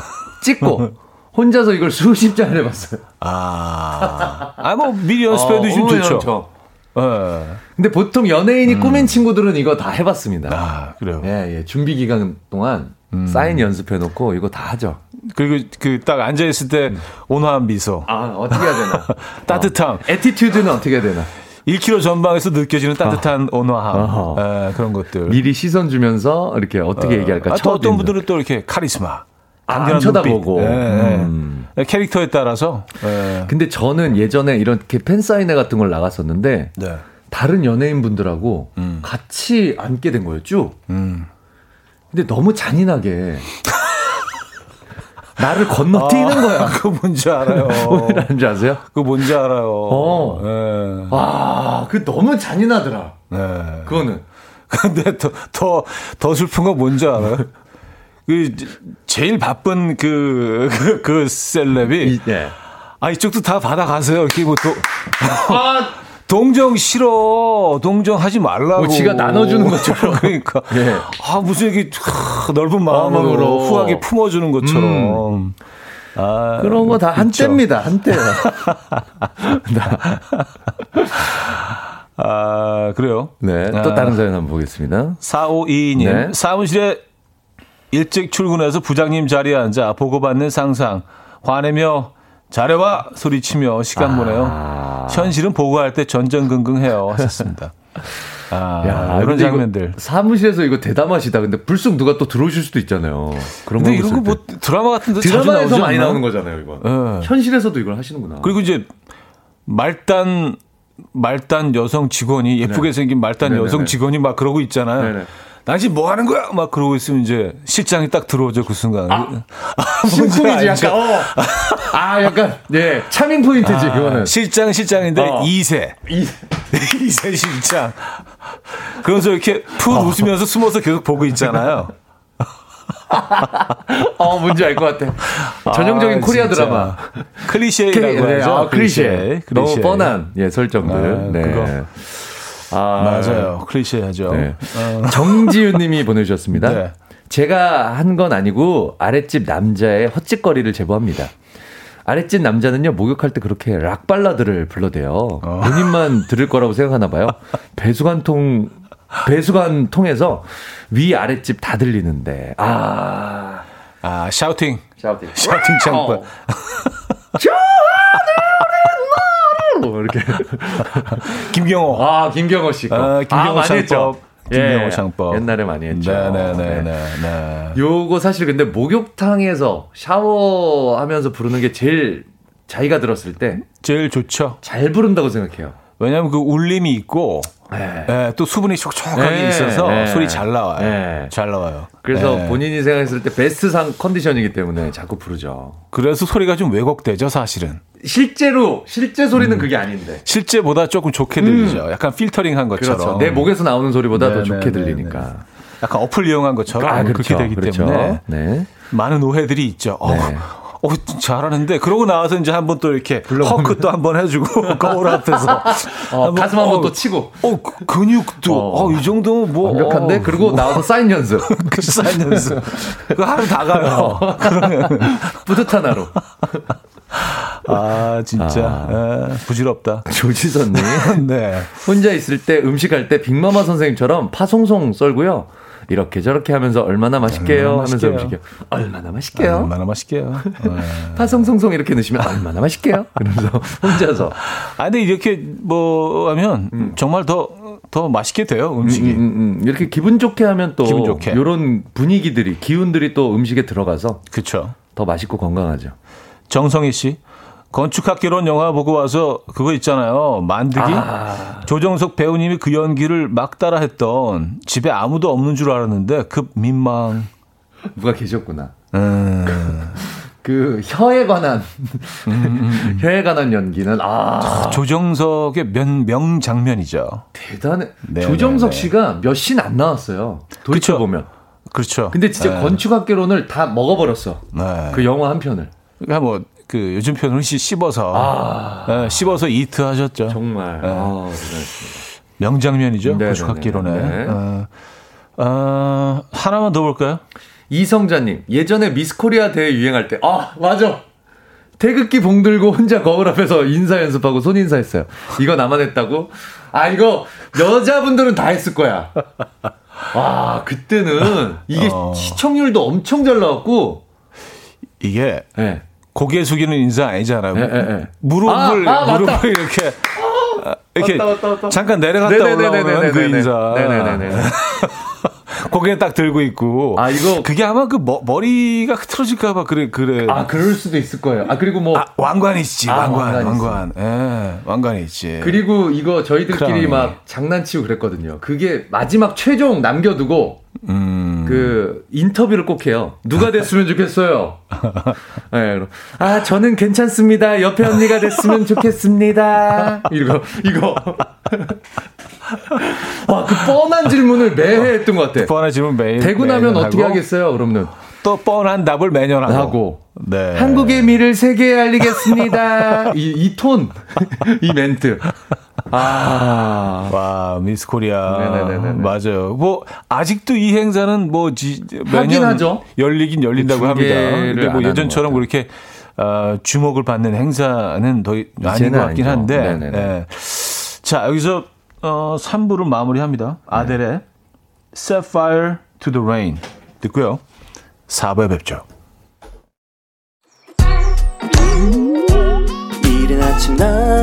찍고 혼자서 이걸 수십 장을 해봤어요. 아, 아 뭐 미리 연습해 두시면 어, 좋죠. 예. 근데 보통 연예인이 음. 꾸민 친구들은 이거 다 해봤습니다. 아, 그래요? 예, 예. 준비 기간 동안 음. 사인 연습해놓고 이거 다 하죠. 그리고 그 딱 앉아있을 때 음. 온화한 미소. 아, 어떻게 해야 되나? 따뜻함. 어. attitude는 어떻게 해야 되나? 1km 전방에서 느껴지는 따뜻한 어. 온화함. 에, 그런 것들. 미리 시선 주면서 이렇게 어떻게 어. 얘기할까? 아, 또 어떤 분들은 또 이렇게 카리스마. 안 쳐다보고. 네, 음. 캐릭터에 따라서. 네. 근데 저는 예전에 이렇게 팬 사인회 같은 걸 나갔었는데 네. 다른 연예인 분들하고 음. 같이 앉게 된 거였죠. 음. 근데 너무 잔인하게 나를 건너뛰는 아, 거야. 그거 뭔지 알아요. 뭔지 아세요? 그거 뭔지 알아요. 어. 네. 아, 그 너무 잔인하더라. 네. 그거는. 근데 더, 더, 더 슬픈 건 뭔지 알아요? 그 제일 바쁜 그, 그, 그 셀럽이 네. 아 이쪽도 다 받아가세요. 이렇게 뭐 또. 아. 동정 싫어. 동정 하지 말라고. 뭐 지가 나눠주는 것처럼. 그러니까. 네. 아, 무슨 이게 넓은 마음으로 아, 후하게 품어주는 것처럼. 음. 아, 그런 거 다 한때입니다. 한때. 아, 그래요? 네. 또 아, 다른 사연 한번 보겠습니다. 4522님. 네. 사무실에 일찍 출근해서 부장님 자리에 앉아 보고받는 상상. 화내며 잘해와 소리치며 시간 아. 보내요. 현실은 보고할 때 전전긍긍해요. 하셨습니다. 아, 야, 이런 장면들. 사무실에서 이거 대담하시다. 근데 불쑥 누가 또 들어오실 수도 있잖아요. 그런 근데 이런 거 뭐 드라마 같은 데 드라마에서 많이 나오는 거잖아요, 이거. 네. 현실에서도 이걸 하시는구나. 그리고 이제 말단 말단 여성 직원이 예쁘게 네네. 생긴 말단 네네네. 여성 직원이 막 그러고 있잖아요. 네네. 당신 뭐 하는 거야? 막 그러고 있으면 이제 실장이 딱 들어오죠, 그 순간. 아, 심쿵이지, 약간. 어. 아, 약간, 네. 차밍 포인트지, 아, 그거는. 실장, 실장인데 어. 2세. 2세. 2세 실장. 그러면서 이렇게 푹 어. 웃으면서 숨어서 계속 보고 있잖아요. 어, 뭔지 알 것 같아. 전형적인 아, 코리아 진짜. 드라마. 클리셰라고 네, 하죠. 아, 클리셰. 클리셰. 너무 뻔한 예, 설정들. 아, 네. 그거. 아, 맞아요. 클리셰하죠. 네. 어. 정지윤 님이 보내주셨습니다. 네. 제가 한 건 아니고 아랫집 남자의 헛짓거리를 제보합니다. 아랫집 남자는요 목욕할 때 그렇게 락 발라드를 불러대요. 어. 본인만 들을 거라고 생각하나 봐요. 배수관 통 배수관 통해서 위 아랫집 다 들리는데 아. 아, 샤우팅. 샤우팅. 샤우팅 창법. 이렇게. 김경호. 아, 김경호 씨. 아, 김경호 아, 창법. 김경호 예, 창법. 옛날에 많이 했죠. 네네네. 네, 네, 네. 요거 사실 근데 목욕탕에서 샤워하면서 부르는 게 제일 자기가 들었을 때 제일 좋죠. 잘 부른다고 생각해요. 왜냐하면 그 울림이 있고 네. 네, 또 수분이 촉촉하게 네. 있어서 네. 소리 잘 나와요. 네. 잘 나와요. 그래서 네. 본인이 생각했을 때 베스트 상 컨디션이기 때문에 자꾸 부르죠. 그래서 소리가 좀 왜곡되죠, 사실은. 실제로 실제 소리는 음. 그게 아닌데. 실제보다 조금 좋게 들리죠. 음. 약간 필터링한 것처럼. 그렇죠. 내 목에서 나오는 소리보다 더 좋게 들리니까. 약간 어플 이용한 것처럼 아, 그렇죠. 그렇게 되기 그렇죠. 때문에 많은 오해들이 있죠. 어, 어, 잘하는데 그러고 나와서 이제 한번 또 이렇게 허크 또 한번 해주고 거울 앞에서 어, 한번, 가슴 한번 어, 또 치고. 어그 근육도 어, 어이 정도면 뭐 완벽한데? 어, 그리고 뭐. 나와서 사인 연습. 그 사인 연습. 그 하루 다 가요. 어. 그러면 뿌듯한 하루. 아 진짜. 아. 에, 부질없다. 조지선님. 네. 혼자 있을 때 음식할 때 빅마마 선생님처럼 파송송 썰고요 이렇게 저렇게 하면서 얼마나 맛있게요 얼마나 하면서 음식이요. 얼마나 맛있게요. 얼마나 맛있게요. 파송송송 이렇게 넣으시면 얼마나 맛있게요. 그러면서 혼자서. 아 근데 이렇게 뭐 하면 음. 정말 더더 맛있게 돼요 음식이. 음, 음, 음, 음. 이렇게 기분 좋게 하면 또 기분 좋게. 이런 분위기들이 기운들이 또 음식에 들어가서 그렇죠. 더 맛있고 건강하죠. 정성희 씨. 건축학개론 영화 보고 와서 그거 있잖아요. 만드기. 아. 조정석 배우님이 그 연기를 막 따라했던 집에 아무도 없는 줄 알았는데 급 민망. 누가 계셨구나. 음. 그 혀에 관한 음. 혀에 관한 연기는 아 조정석의 명, 명 장면이죠. 대단해. 네, 조정석 네, 네. 씨가 몇 신 안 나왔어요. 도대체 보면. 그렇죠. 근데 진짜 네. 건축학개론을 다 먹어버렸어. 네. 그 영화 한 편을. 그러니까 뭐 그 요즘 표현으로 씹어서 아. 네, 씹어서 이트 하셨죠. 정말 네. 아, 명장면이죠. 고축학기로네. 네. 어, 어, 하나만 더 볼까요? 이성자님 예전에 미스코리아 대회 유행할 때 아 맞아 태극기 봉 들고 혼자 거울 앞에서 인사 연습하고 손 인사했어요. 이거 나만 했다고? 아 이거 여자분들은 다 했을 거야. 와 그때는 이게 어. 시청률도 엄청 잘 나왔고 이게 네. 고개 숙이는 인사 아니잖아요. 에, 에, 에. 무릎을 아, 아, 무릎을 이렇게 아, 이렇게 맞다, 맞다, 맞다. 잠깐 내려갔다 올라오는 그 인사. 네네네. 고개 딱 들고 있고. 아 이거 그게 아마 그 머, 머리가 흐트러질까봐 그래 그래. 아 그럴 수도 있을 거예요. 아 그리고 뭐 아, 왕관 있지 아, 왕관 왕관. 예, 왕관 있지. 그리고 이거 저희들끼리 크라운이. 막 장난치고 그랬거든요. 그게 마지막 최종 남겨두고 음. 그 인터뷰를 꼭 해요. 누가 됐으면 좋겠어요. 네, 아 저는 괜찮습니다. 옆에 언니가 됐으면 좋겠습니다. 이거 이거. 와그 뻔한 질문을 매해 했던 것 같아. 뻔한 질문 매일. 되고 나면 어떻게? 하겠어요? 그러면 또 뻔한 답을 매년 하고. 하고. 네. 한국의 미를 세계에 알리겠습니다. 이, 이 톤, 이 멘트. 아. 와, 미스 코리아. 네네네 맞아요. 뭐, 아직도 이 행사는 뭐, 지, 매년 하죠. 열리긴 열린다고 합니다. 근데 뭐 예전처럼 그렇게, 어, 주목을 받는 행사는 더 아닌 것 같긴 한데. 네. 자, 여기서, 어, 3부를 마무리합니다. 아델의 네. Set Fire to the Rain. 듣고요. 4부에 뵙죠. 이른 아침 난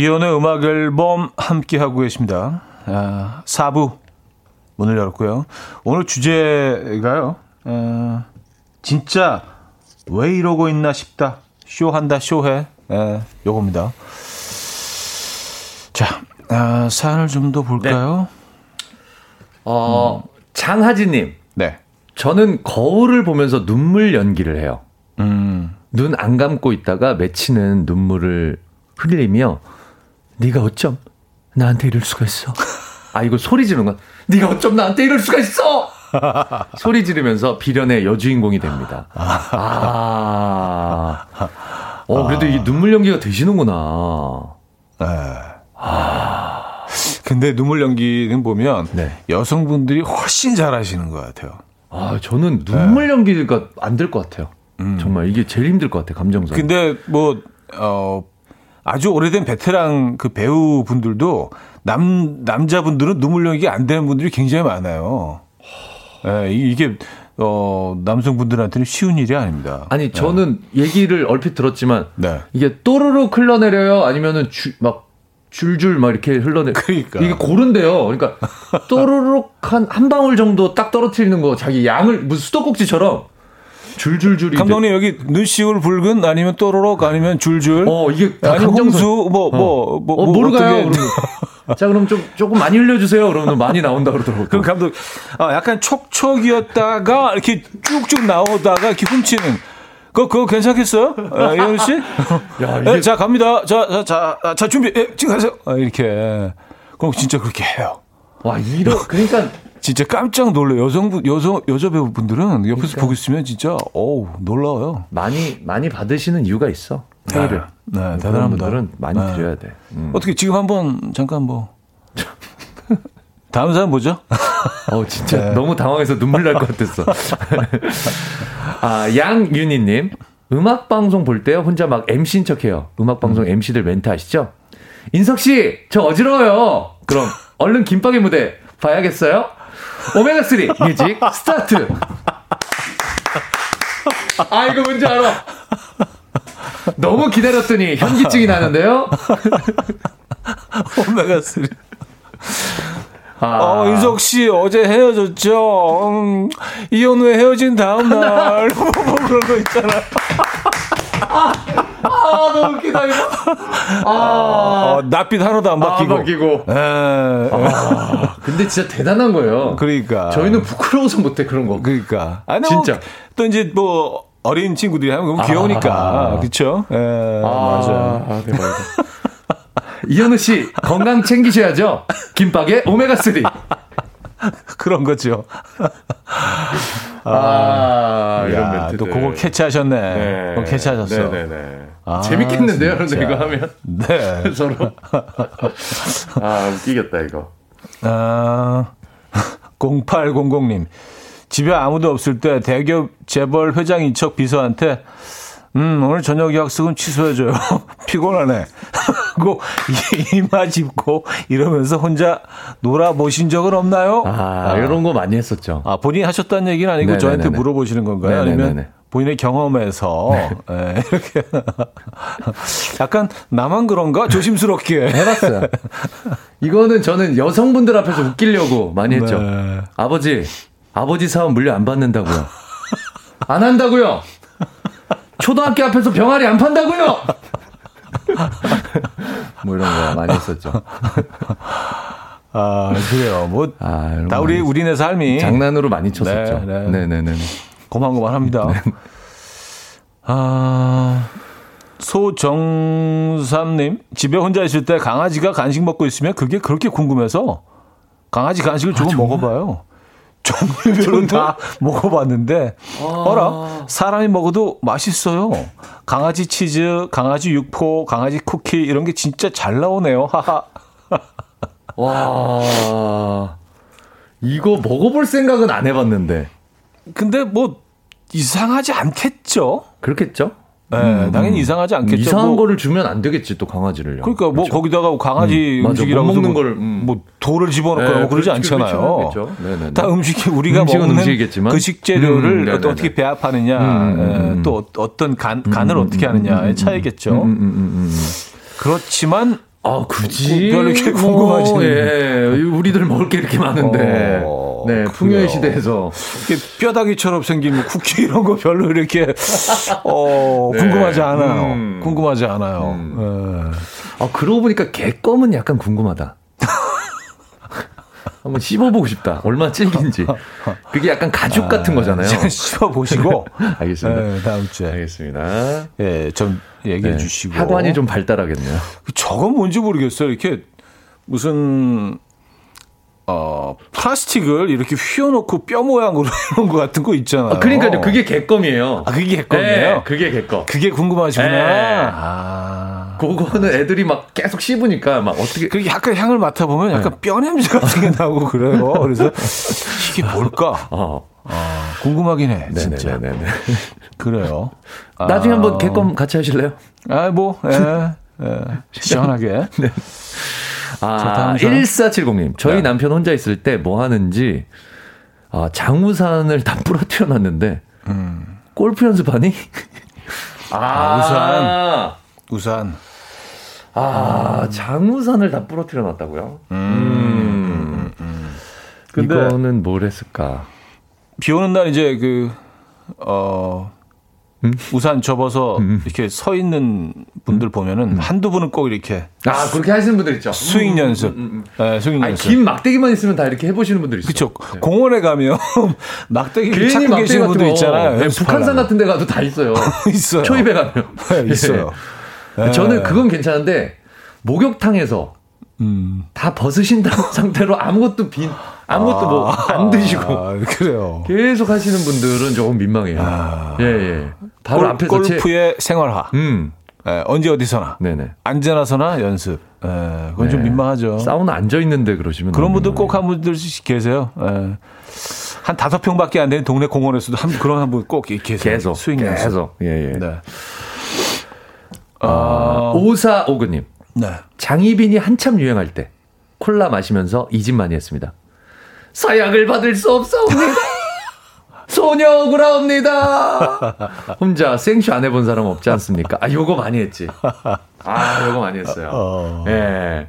이현우의 음악 앨범 함께 하고 계십니다. 아, 4부 문을 열었고요. 오늘 주제가요. 어, 진짜 왜 이러고 있나 싶다. 쇼한다 쇼해. 에, 요겁니다. 자, 아, 사연을 좀 더 볼까요? 어, 장하진님. 네. 저는 거울을 보면서 눈물 연기를 해요. 음, 눈 안 감고 있다가 맺히는 눈물을 흘리며 네가 어쩜 나한테 이럴 수가 있어. 아 이거 소리 지르는 건 네가 어쩜 나한테 이럴 수가 있어. 소리 지르면서 비련의 여주인공이 됩니다. 아. 어 그래도 이게 눈물 연기가 되시는구나. 에. 근데 눈물 연기는 보면 네. 여성분들이 훨씬 잘하시는 것 같아요. 아 저는 눈물 연기가 안 될 것 같아요. 정말 이게 제일 힘들 것 같아요 감정선. 근데 뭐, 어, 아주 오래된 베테랑 그 배우분들도 남, 남자분들은 눈물 연기 안 되는 분들이 굉장히 많아요. 예, 이- 이게, 어, 남성분들한테는 쉬운 일이 아닙니다. 아니 저는 얘기를 얼핏 들었지만 네. 이게 또르륵 흘러내려요 아니면은 주, 막 줄줄 막 이렇게 흘러내 그러니까. 이게 고른데요. 그러니까 또르륵 한 한 방울 정도 딱 떨어뜨리는 거 자기 양을 무슨 수도꼭지처럼 줄줄줄이 감독님 여기 눈시울 붉은 아니면 또로록 아니면 줄줄 어 이게 다 아니면. 홍수 뭐뭐뭐 어, 모르가요. 그러면 자 그럼 좀 조금 많이 흘려주세요. 그러면 많이 나온다 그러더라고요. 그럼 감독 아, 약간 촉촉이었다가 이렇게 쭉쭉 나오다가 이렇게 훔치는 그거 그거 괜찮겠어요? 아, 이현 씨? 야, 네, 이게 자 갑니다. 자 자 자 자, 자, 준비. 예, 지금 하세요. 아, 이렇게 그럼 진짜 그렇게 해요. 와 이러 그러니까 진짜 깜짝 놀래. 요 여성분 여성 여자 배우분들은 옆에서 그러니까. 보고 있으면 진짜 어우 놀라워요. 많이 많이 받으시는 이유가 있어. 페이를. 네, 네, 대단합니다. 분들은 많이 네. 드려야 돼. 음. 어떻게 지금 한번 잠깐 뭐 다음 사연 뭐죠? 어, 진짜 네. 너무 당황해서 눈물 날 것 같았어. 아, 양윤희님. 음악 방송 볼때 혼자 막 MC인 척 해요. 음악 방송 MC들 멘트 아시죠? 인석 씨, 저 어지러워요. 그럼 얼른 김밥에 무대 봐야겠어요? 오메가3 music start! 아, 이거 뭔지 알아. 너무 기다렸더니 현기증이 나는데요? 오메가 3. 아, 어, 인석 씨 어제 헤어졌죠? 음, 이혼 후에 헤어진 다음 날 뭐 그런 거 있잖아. 아, 너무 웃기다, 이거. 아, 어, 낯빛 하나도 안 바뀌고. 안 바뀌고. 에, 에, 아, 근데 진짜 대단한 거예요. 그러니까. 저희는 부끄러워서 못해 그런 거. 그러니까. 아니, 진짜. 뭐, 또 이제 뭐 어린 친구들이 하면 너무 귀여우니까. 그렇죠? 에, 맞아요. 아, 대박이다. 이현우 씨 건강 챙기셔야죠. 김밥에 오메가 3. 그런 거죠. 아, 이런 야, 멘트들. 또 그거 캐치하셨네. 네. 그거 캐치하셨어. 네네네. 아, 재밌겠는데요, 근데. 이거 하면 네. 서로. 아, 웃기겠다 이거. 아, 0800님. 집에 아무도 없을 때 대기업 재벌 회장 인 척 비서한테 음, 오늘 저녁 약속은 취소해줘요. 피곤하네. 하고 이마 짚고 이러면서 혼자 놀아보신 적은 없나요? 아, 이런 거 많이 했었죠. 아, 본인이 하셨다는 얘기는 아니고 네네네네. 저한테 물어보시는 건가요? 네네네네. 아니면 본인의 경험에서 예, 이렇게 약간 나만 그런가 조심스럽게 해봤어요. 이거는 저는 여성분들 앞에서 웃기려고 많이 했죠. 네. 아버지, 아버지 사업 물려 안 받는다고요. 안 한다고요. 초등학교 앞에서 병아리 안 판다고요. 뭐 이런 거 많이 했었죠. 아 그래요. 뭐다 아, 우리 우리네 삶이 장난으로 많이 쳤었죠. 네, 네, 네. 네, 네. 고만고만합니다. 아 소정삼님 집에 혼자 있을 때 강아지가 간식 먹고 있으면 그게 그렇게 궁금해서 강아지 간식을 조금 먹어봐요. 종류별로 다 먹어봤는데 어라 사람이 먹어도 맛있어요. 강아지 치즈, 강아지 육포, 강아지 쿠키 이런 게 진짜 잘 나오네요. 하하. 와, 이거 먹어볼 생각은 안 해봤는데. 근데 뭐 이상하지 않겠죠? 그렇겠죠? 네, 당연히 이상하지 않겠죠. 이상한 뭐, 거를 주면 안 되겠지 또 강아지를요. 그러니까 뭐 그렇죠? 거기다가 강아지 음. 음식이라고 못 먹는 뭐, 걸, 음. 뭐 돌을 집어넣거나 네, 그러지 그렇죠, 않잖아요. 그렇죠, 그렇죠. 다 음식이 우리가 먹는 음식이겠지만. 그 식재료를 음, 네네네. 어떻게 배합하느냐, 음, 음, 에, 음. 또 어- 어떤 간, 간을 어떻게 하느냐의 차이겠죠. 음, 음, 음, 음. 그렇지만 아, 굳이 별로 이렇게 뭐, 궁금하지는. 예, 우리들 먹을 게 이렇게 많은데. 어, 네, 풍요의. 시대에서 뼈다귀처럼 생긴 뭐 쿠키 이런 거 별로 이렇게 어, 네. 궁금하지 않아요. 음. 궁금하지 않아요. 예. 아, 그러고 보니까 개껌은 약간 궁금하다. 한번 씹어보고 싶다. 얼마나 질긴지. 그게 약간 가죽 같은 거잖아요. 아, 씹어 보시고 알겠습니다. 예, 다음 주에 알겠습니다. 예, 좀 얘기해 네, 주시고 하관이 좀 발달하겠네요. 저건 뭔지 모르겠어요. 이렇게 무슨 어 플라스틱을 이렇게 휘어놓고 뼈 모양으로 해놓은 것 같은 거 있잖아요. 아, 그러니까요. 그게 개껌이에요. 아, 그게 개껌이에요? 네, 그게 개껌. 그게 궁금하시구나. 네. 아. 그거는 애들이 막 계속 씹으니까 막 어떻게 그게 약간 향을 맡아보면 약간 네. 뼈 냄새 같은 게 나고 그래요. 그래서 이게 뭘까? 어. 아, 궁금하긴 해, 진짜. 네네네네. 그래요. 아, 나중에 한번 개껌 같이 하실래요? 아, 뭐, 예, 예, 시원하게. 아, 자, 다음 사람. 1470님. 저희 네. 남편 혼자 있을 때 뭐 하는지, 아, 장우산을 다 부러뜨려 놨는데, 골프 연습하니? 아, 우산. 우산. 아, 장우산을 다 부러뜨려 놨다고요? 음. 근데- 이거는 뭘 했을까? 비 오는 날 이제 그, 어, 음? 우산 접어서 이렇게 서 있는 분들 보면은 한두 분은 꼭 이렇게 아, 그렇게 하시는 분들 있죠. 스윙 연습. 예, 스윙 아니, 연습. 긴 막대기만 있으면 다 이렇게 해보시는 분들 있어요. 그쵸. 네. 공원에 가면 막대기를 괜히 찾고 막대기 계시는 분들. 있잖아요. 네. 북한산 같은 데 가도 다 있어요. 있어요. 초입에 가면. 네, 있어요. 예. 저는 그건 괜찮은데 목욕탕에서 음. 다 벗으신 다- 상태로 아무것도 빈 아무것도 뭐 안 드시고 아, 그래요. 계속 하시는 분들은 조금 민망해요. 예, 예. 바로 골, 앞에서 제 골프의 생활화. 음. 예, 언제 어디서나. 네네. 안전하서나 연습. 예, 그건 좀 네. 민망하죠. 사우나 앉아 있는데 그러시면 그런 분들 꼭. 한 분들씩 계세요. 예. 한 다섯 평밖에 안 되는 동네 공원에서도 한 그런 한 분 꼭 계세요. 계속 스윙 연습. 계속 예, 예. 네. 아, 오사 오그님 네. 장희빈이 한참 유행할 때 콜라 마시면서 이 집 많이 했습니다. 사약을 받을 수 없사옵니다. 소녀 억울하옵니다. 혼자 생쇼 안 해본 사람 없지 않습니까? 아, 요거 많이 했지. 아, 요거 많이 했어요. 어. 예.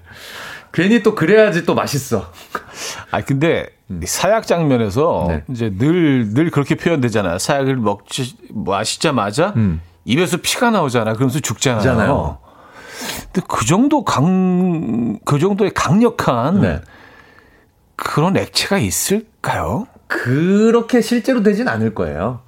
괜히 또 그래야지 또 맛있어. 아 근데 이 사약 장면에서 네. 이제 늘 늘 그렇게 표현되잖아요. 사약을 먹지 마시자마자 음. 입에서 피가 나오잖아. 그러면서 죽잖아요. 죽잖아요. 근데 그 정도 강, 그 정도의 강력한 네. 그런 액체가 있을까요? 그렇게 실제로 되진 않을 거예요.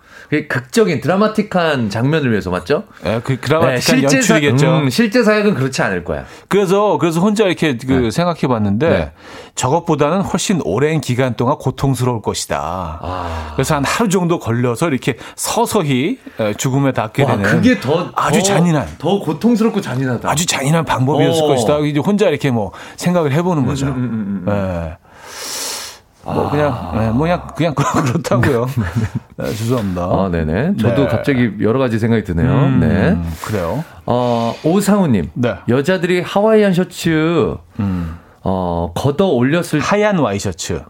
극적인 드라마틱한 장면을 위해서 맞죠? 예, 그 드라마틱한 네, 실제 연출이겠죠. 사, 음, 실제 사약은 그렇지 않을 거야. 그래서 그래서 혼자 이렇게 그 생각해 봤는데 네. 저것보다는 훨씬 오랜 기간 동안 고통스러울 것이다. 아. 그래서 한 하루 정도 걸려서 이렇게 서서히 에, 죽음에 닿게 와, 되는 그게 더 아주 더- 잔인한 더 고통스럽고 잔인하다. 아주 잔인한 방법이었을 어. 것이다. 이제 혼자 이렇게 뭐 생각을 해 보는 거죠. 음, 음, 음, 음. 예. 뭐 그냥 예, 뭐 그냥 그냥 그렇다고요. 네, 죄송합니다. 아, 네네. 저도 네. 갑자기 여러 가지 생각이 드네요. 음, 네. 그래요. 어, 오상우님. 네. 여자들이 하와이안 셔츠, 어, 걷어 올렸을 하얀 와이셔츠.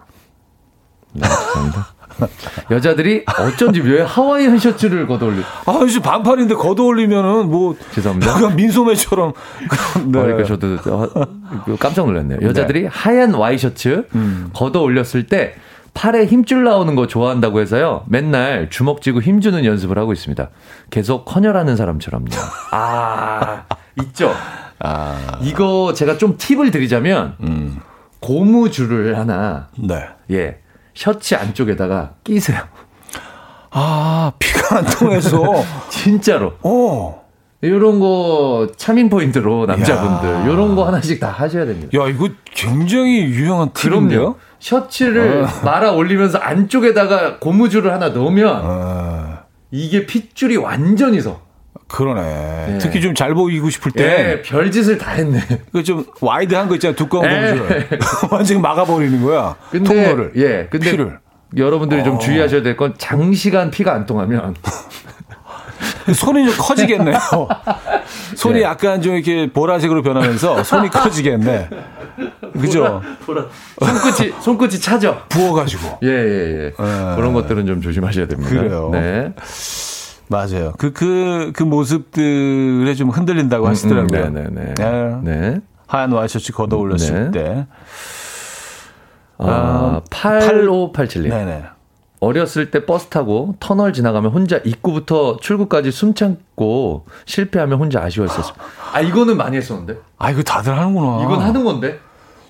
네, 죄송합니다. 여자들이 어쩐지 왜 하와이안 셔츠를 걷어 올리, 아, 이제 반팔인데 걷어 올리면은 뭐 죄송합니다. 약간 민소매처럼. 네. 어, 그러니까 저도 깜짝 놀랐네요. 여자들이 하얀 와이셔츠 음. 걷어 올렸을 때 팔에 힘줄 나오는 거 좋아한다고 해서요. 맨날 주먹 쥐고 힘주는 연습을 하고 있습니다. 계속 헌혈하는 사람처럼요. 아, 있죠. 아, 이거 제가 좀 팁을 드리자면 음. 고무줄을 하나 네. 예 셔츠 안쪽에다가 끼세요. 아, 피가 안 통해서. 진짜로. 어. 이런 거 차밍 포인트로 남자분들 야. 이런 거 하나씩 다 하셔야 됩니다. 야, 이거 굉장히 유용한 팁인데요? 셔츠를 말아 올리면서 안쪽에다가 고무줄을 하나 넣으면 아, 이게 핏줄이 완전히 서. 그러네. 네. 특히 좀 잘 보이고 싶을 예, 때. 별짓을 다 했네. 그 좀 와이드한 거 있잖아. 두꺼운 에. 고무줄. 완전히 막아버리는 거야. 근데 통로를. 예, 근데 피를. 여러분들이 좀 어. 주의하셔야 될 건 장시간 피가 안 통하면 손이 좀 커지겠네요. 손이 예. 약간 좀 이렇게 보라색으로 변하면서 손이 커지겠네. 그죠? 손끝이 손끝이 차죠. 부어가지고. 예 예 예. 예. 그런 것들은 좀 조심하셔야 됩니다. 그래요. 네. 맞아요. 그, 그, 그 모습들에 좀 흔들린다고 하시더라고요. 음, 네네네. 네. 네. 하얀 와이셔츠 걷어 올렸을 네. 때. 아, 8587님. 네네. 어렸을 때 버스 타고 터널 지나가면 혼자 입구부터 출구까지 숨 참고 실패하면 혼자 아쉬웠었어요. 아, 이거는 많이 했었는데. 아, 이거 다들 하는구나. 이건 하는 건데.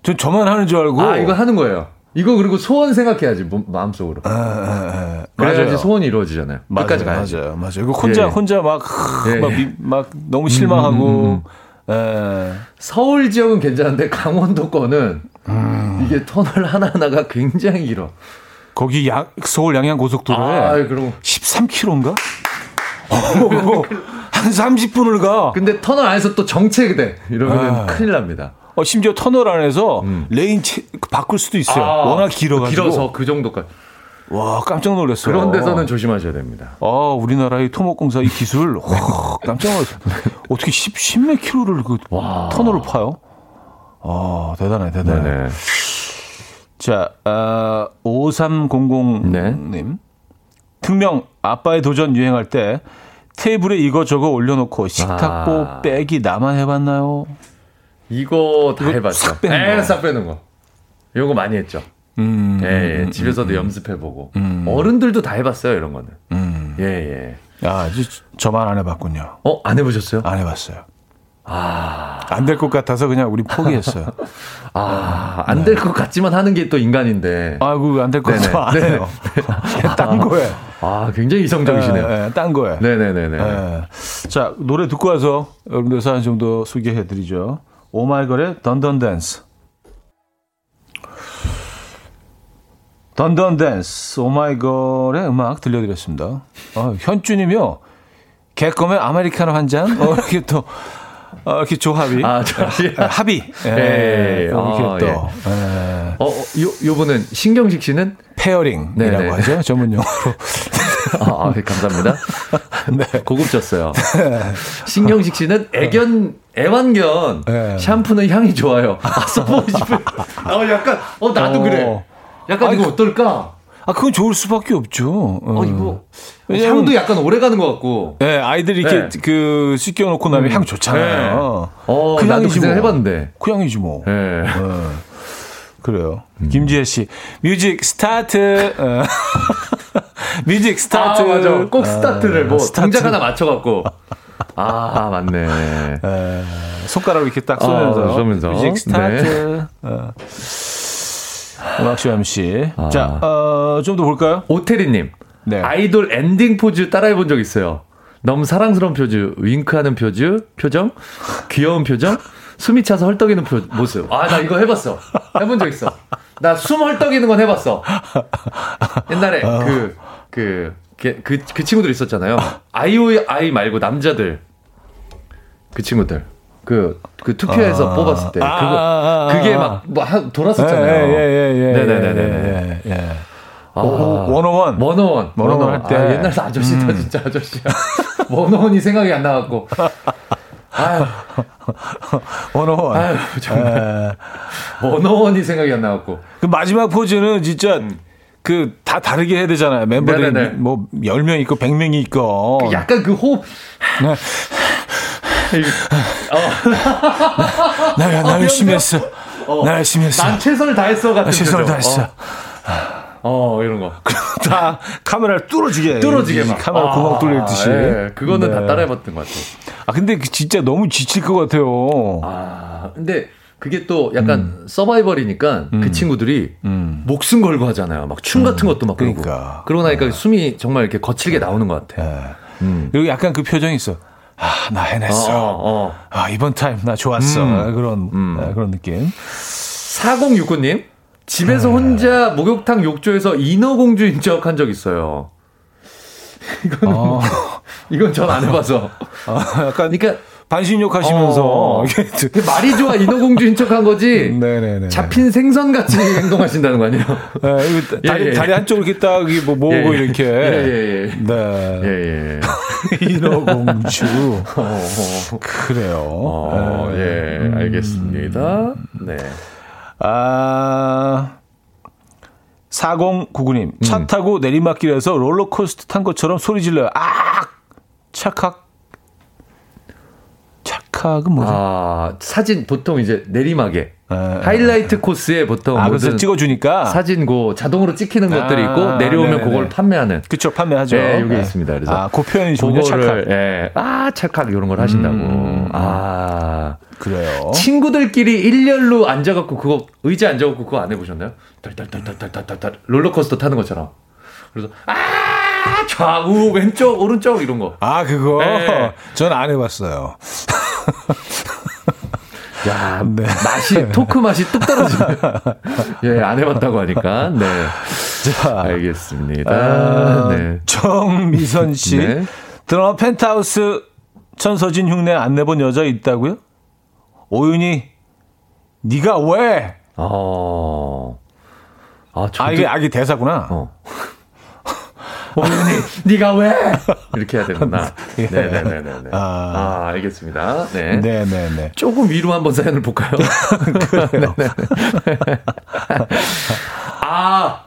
전 저만 하는 줄 알고. 아, 이거 하는 거예요. 이거 그리고 소원 생각해야지, 몸- 마음속으로. 예, 예, 예. 그래야지 맞아요. 소원이 이루어지잖아요. 맞아요, 끝까지 가야지. 맞아요, 맞아요. 이거 혼자 예. 혼자 막, 예. 막, 미- 막 너무 실망하고. 예. 서울 지역은 괜찮은데 강원도 거는 이게 터널 하나하나가 굉장히 길어. 거기 양, 서울 양양 고속도로에 아, 그럼 13km인가? 어, 그거 한 30분을 가. 근데 터널 안에서 또 정체돼 이러면 아. 큰일 납니다. 어, 심지어 터널 안에서 lane cha, 바꿀 수도 있어요. 아, 워낙 길어가지고. 길어서 그 정도까지. 와, 깜짝 놀랐어요. 그런 데서는 조심하셔야 됩니다. 아, 우리나라의 토목공사 이 기술, 와, 깜짝 놀랐어요. 어떻게 10, 10몇 킬로를 그 터널을 파요? 아, 대단해, 대단해. 네네. 자, 아, 5300님. 네. 특명 아빠의 도전 유행할 때 테이블에 이거 저거 올려놓고 식탁보 아. 빼기 나만 해봤나요? 이거 다 해봤죠. 싹 빼는 에, 거. 싹 빼는 거. 이거 많이 했죠. 음, 예, 예. 집에서도 연습해보고. 어른들도 다 해봤어요, 이런 거는. 음. 예, 예. 아, 이제 저만 안 해봤군요. 어, 안 해보셨어요? 안 해봤어요. 아, 안 될 것 같아서 그냥 우리 포기했어요. 아, 안 될것 같지만 하는 게 또 인간인데. 아이고, 안될 것. 같아서 안 해요. 딴 거에. 아, 굉장히 이성적이시네요. 예, 예, 딴 거에. 네네네네. 예. 자, 노래 듣고 와서 여러분들 사연 좀 더 소개해드리죠. 오마이걸의 던던 댄스. 던던 댄스, 오마이걸의 음악 들려드렸습니다. 어, 현주님이요. 개껌에 아메리카노 한 잔? 어, 이렇게 또, 어, 이렇게 조합이. 아, 저, 예. 아, 합의. 예, 예, 이렇게 아, 또, 예. 예, 어, 어, 요, 요분은 신경식 씨는? pairing이라고 네네. 하죠. 전문 용어로. 아, 아, 네, 감사합니다. 네. 고급졌어요. 신경식 씨는 애견, 애완견, 네. 샴푸는 향이 좋아요. 아, 써보고 싶어요. 어, 약간, 어, 나도 어. 그래. 약간 아니, 이거 어떨까? 아, 그건 좋을 수밖에 없죠. 어, 이거. 왜냐면- 향도 약간 오래 가는 것 같고. 예, 아이들이 이렇게 네. 그 씻겨놓고 나면 향 좋잖아요. 어, 그 나도 향이지 그 뭐. 해봤는데. 그 향이지 뭐. 예. 예. 그래요. 김지혜 씨, music start. 어. music start. 아, 맞아. 꼭 어, 스타트를 뭐 스타트. 동작 하나 맞춰갖고. 아, 맞네. 예, 손가락을 이렇게 딱 쏘면서. 아, 쏘면서. music start. 어. 음악쇼 MC. 아. 자, 어, 좀 더 볼까요? 오태리님. 네. 아이돌 엔딩 포즈 따라해 본 적 있어요. 너무 사랑스러운 포즈, 윙크하는 포즈, 표정, 귀여운 표정, 숨이 차서 헐떡이는 표, 모습. 아, 나 이거 해봤어. 해본 적 있어. 나 숨 헐떡이는 건 해봤어. 옛날에 그, 그, 그, 그, 그 친구들 있었잖아요. 아이오아이 말고 남자들. 그 친구들. 그, 그 투표에서 아. 뽑았을 때. 그거, 아, 아, 아, 그게 아. 막, 뭐, 하- 돌았었잖아요. 예, 예, 예, 예. 네네네네. 예, 예. 아. 원어원. 원어원. 원어원 할 때. 아, 옛날 아저씨다, 음. 진짜 아저씨야. 원어원이 생각이 안 나갖고. 아유, 원어원. 아유, 정말. 예. 원어원이 생각이 안 나갖고. 그 마지막 포즈는 진짜 그 다 다르게 해야 되잖아요. 멤버들이 음. 네네네. 뭐 10명 있고 100명이 있고. 약간 그 호흡. 네. 나, 나 열심히 했어. 나 열심히 했어. 난 최선을 다했어 같은 나 최선을. 다했어. 어, 어, 이런 거. 다 카메라를 뚫어지게. 뚫어지게 막. 카메라 구멍 아, 뚫리듯이. 예, 그거는 다 네. 따라해봤던 것 같아요. 아, 근데 그 진짜 너무 지칠 것 같아요. 아, 근데 그게 또 약간 서바이벌이니까 그 친구들이 음. 목숨 걸고 하잖아요. 막 춤 같은 것도 막 그러고. 그러니까. 그러고 나니까 숨이 정말 이렇게 거칠게 나오는 것 같아. 예. 음. 그리고 약간 그 표정이 있어. 아, 나 해냈어. 어, 어. 아, 이번 타임 나 좋았어. 음. 그런, 음. 네, 그런 느낌. 4069님, 집에서 네. 혼자 목욕탕 욕조에서 인어공주인 척 한 적 있어요. 이거는, 어. 이건 전 안 해봐서. 아, 약간 그러니까, 반신욕 하시면서. 어. 말이 좋아 인어공주인 척한 거지. 네네네. 잡힌 생선 같이 행동하신다는 거 아니에요? 네, 이거 다리, 예, 예. 다리 한쪽으로 이렇게 딱 뭐 모으고 예, 예. 이렇게. 예, 예, 예. 네. 예, 예. 인어공주. 어, 어. 그래요. 어, 예, 알겠습니다. 네. 아, 4099님, 차 음. 타고 내리막길에서 롤러코스터 탄 것처럼 소리 질러요. 아! 착각. 착각은 뭐죠? 아, 사진 보통 이제 내리막에 예, 하이라이트 코스에 보통 아, 그래서 찍어주니까. 사진 고 자동으로 찍히는 것들이 아, 있고 내려오면 네네네. 그걸 판매하는 그쵸, 판매하죠. 네, 여기 네. 있습니다. 그래서 아, 그 표현이군요, 착각. 그거를 예, 아 착각 이런 걸 하신다고. 음. 아 그래요. 친구들끼리 일렬로 앉아갖고 그거 의자 앉아갖고 그거 안 해보셨나요? 달달달달달달달 롤러코스터 타는 것처럼. 그래서 아 좌우 왼쪽 오른쪽 이런 거. 아, 그거? 네. 전안 해봤어요. 야 네. 맛이 토크 맛이 뚝 떨어지네요. 예안 해봤다고 하니까 네 자, 알겠습니다. 아, 네. 정미선 씨. 네. 드라마 펜트하우스 천서진 흉내 안 내본 여자 있다고요? 오윤이, 네가 왜? 어. 아, 저도, 아, 이게, 아, 이게 대사구나. 어. 오윤이, 네가 왜? 이렇게 해야 되구나. 예. 네네네네. 아. 아, 알겠습니다. 네. 네네네. 조금 위로 한번 사연을 볼까요? 네네네. 아,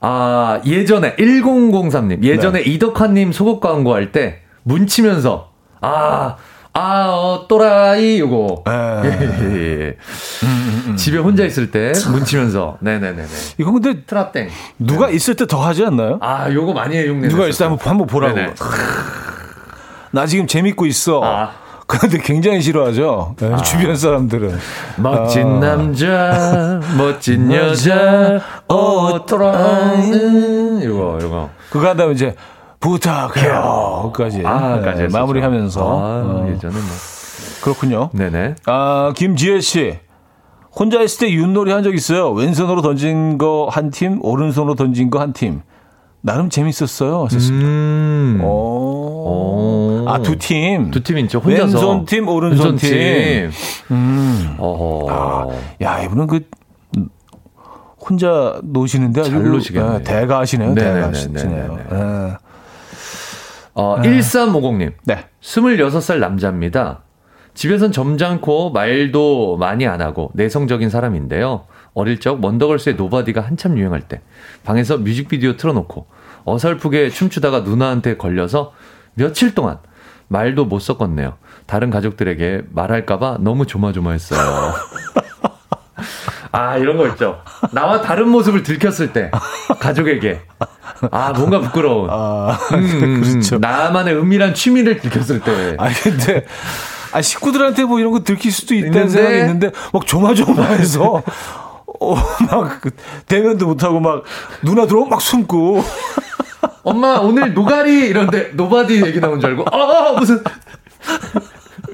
아, 예전에, 1003님, 예전에 네. 이덕화님 속옷 광고할 때, 문치면서, 아, 아, 어, 또라이, 요거. 에. 예, 예, 예. 집에 혼자 있을 때, 문치면서, 네네네네. 이거 근데 트랍땡. 누가 있을 때 더 하지 않나요? 아, 요거 많이 흉내 누가 있을 때 한번, 한번 보라고. 네네. 나 지금 재밌고 있어. 아. 그런데 굉장히 싫어하죠. 네, 주변 사람들은. 멋진 아. 남자, 멋진 여자, 오토라이. 이거, 이거. 그거 한 다음에 이제 부탁해요. 까지 아, 까지 했었죠. 마무리하면서. 아, 어, 예전에 뭐. 그렇군요. 네네. 아, 김지혜 씨. 혼자 있을 때 윷놀이 한 적 있어요. 왼손으로 던진 거 한 팀, 오른손으로 던진 거 한 팀. 나름 재밌었어요. 하셨습니다. 음. 오. 오. 아, 두 팀. 두 팀이죠. 혼자서. 왼손 팀, 오른손 왼손 팀. 음. 어허. 아, 야, 이분은 그 혼자 노시는데 잘 노시겠네요. 아, 대단하시네요. 대단하시네요. 아, 어, 1350님. 네. 26살 남자입니다. 집에선 점잖고 말도 많이 안 하고 내성적인 사람인데요. 어릴 적 원더걸스의 Nobody가 한참 유행할 때 방에서 뮤직비디오 틀어놓고 어설프게 춤추다가 누나한테 걸려서 며칠 동안 말도 못 섞었네요. 다른 가족들에게 말할까봐 너무 조마조마했어요. 아 이런 거 있죠. 나와 다른 모습을 들켰을 때 가족에게 아 뭔가 부끄러운. 아, 음, 음, 그렇죠. 음. 나만의 은밀한 취미를 들켰을 때. 아 근데 아 식구들한테 뭐 이런 거 들킬 수도 있다는 있는데? 생각이 있는데 막 조마조마해서 어막 그 대면도 못 하고 막 누나 들어오면 막 숨고 엄마 오늘 노가리 이런데 Nobody 얘기 나온 줄 알고 아 무슨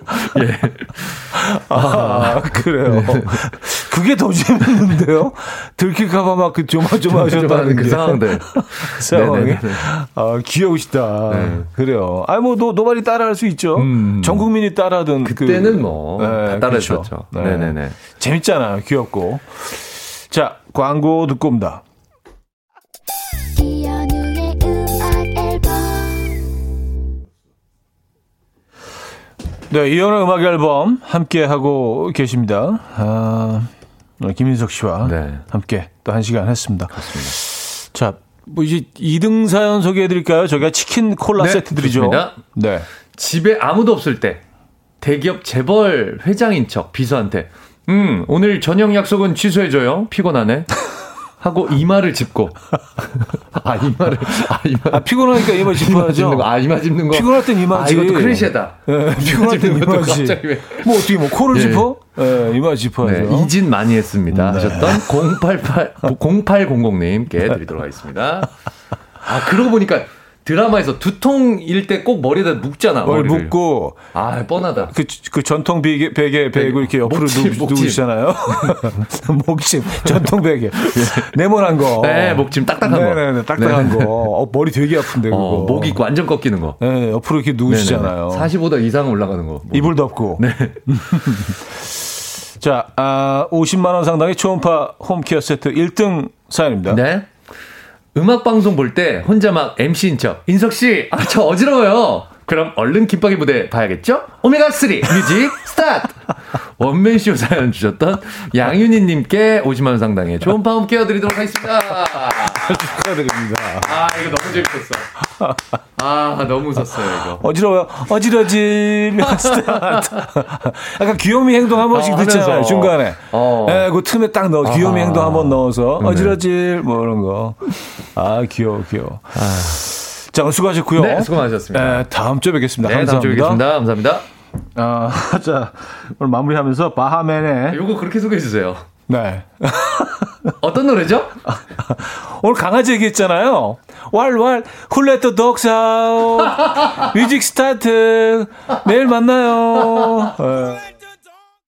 예. 아, 그래요. 그게 더 재밌는데요? 들킬까봐 막 그 조마조마하셨다는 그 게. 상황들. 상황이. 네네네. 아, 귀여우시다. 네. 그래요. 아, 뭐, 노, 노발이 따라할 수 있죠. 음. 전 국민이 따라하던 그. 그때는 뭐, 다 따라했었죠. 그렇죠. 네네네. 재밌잖아요. 귀엽고. 자, 광고 듣고 옵니다. 네, 이현의 음악 앨범 함께 하고 계십니다. 아, 김인석 씨와 네. 함께 또 한 시간 했습니다. 자, 뭐 이제 2등 사연 소개해 드릴까요? 저희가 치킨 콜라 네, 세트들이죠. 좋습니다. 네. 집에 아무도 없을 때 대기업 재벌 회장인 척 비서한테 음 오늘 저녁 약속은 취소해 줘요 피곤하네 하고 이마를 짚고 아 이마를 아 이마 아, 피곤하니까 이마 짚어야죠. 짚는 거. 아, 이마 짚는 거. 피곤할 땐 아, 이마지. 이것도 클리셰다. 예, 피곤할 땐 이마지. 왜. 뭐 어떻게 뭐 코를 예. 짚어? 예, 이마 짚어야죠. 네, 이진 많이 했습니다. 네. 하셨던 088, 0800님께 드리도록 하겠습니다. 아, 그러고 보니까 드라마에서 두통일 때 꼭 머리에다 묶잖아. 머리. 묶고 아, 뻔하다. 그, 그 전통 베개, 베개, 베개 이렇게 옆으로 목침, 누. 누우시잖아요. 목침, 전통 베개. 네모난 거. 네, 목침 딱딱한 거. 네네네, 딱딱한 거. 어, 머리 되게 아픈데, 그거. 어, 목이 완전 꺾이는 거. 네, 옆으로 이렇게 누우시잖아요. 45도 이상 올라가는 거. 뭐. 이불 덮고. 네. 자, 아, 50만원 상당의 초음파 홈케어 세트 1등 사연입니다. 네. 음악 방송 볼 때 혼자 막 MC인 척. 인석 씨, 아, 저 어지러워요. 그럼 얼른 김밥이 무대 봐야겠죠? 오메가3 music start! 원맨쇼 사연 주셨던 양윤희님께 50만원 상당의 초음파 홈케어 드리도록 하겠습니다. 축하드립니다. 아, 이거 너무 재밌었어. 아, 너무 웃었어요, 이거. 어지러워요. 어지러지면 스타트. 약간 귀요미 행동 한 번씩 어, 듣잖아요. 중간에. 어. 예, 그 틈에 딱 넣어. 귀요미 아. 행동 한 번 넣어서. 네. 어지러질, 뭐 이런 거. 아, 귀여워, 귀여워. 자, 오늘 수고하셨고요. 네, 수고 많으셨습니다. 예, 다음 주에 뵙겠습니다. 네, 다음 주에 감사합니다. 뵙겠습니다. 감사합니다. 아, 자, 오늘 마무리하면서 바하맨의 요거 그렇게 소개해 주세요. 네. 어떤 노래죠? 오늘 강아지 얘기했잖아요. 왈왈 훌레트 독사우 뮤직 스타트 내일 만나요. 예.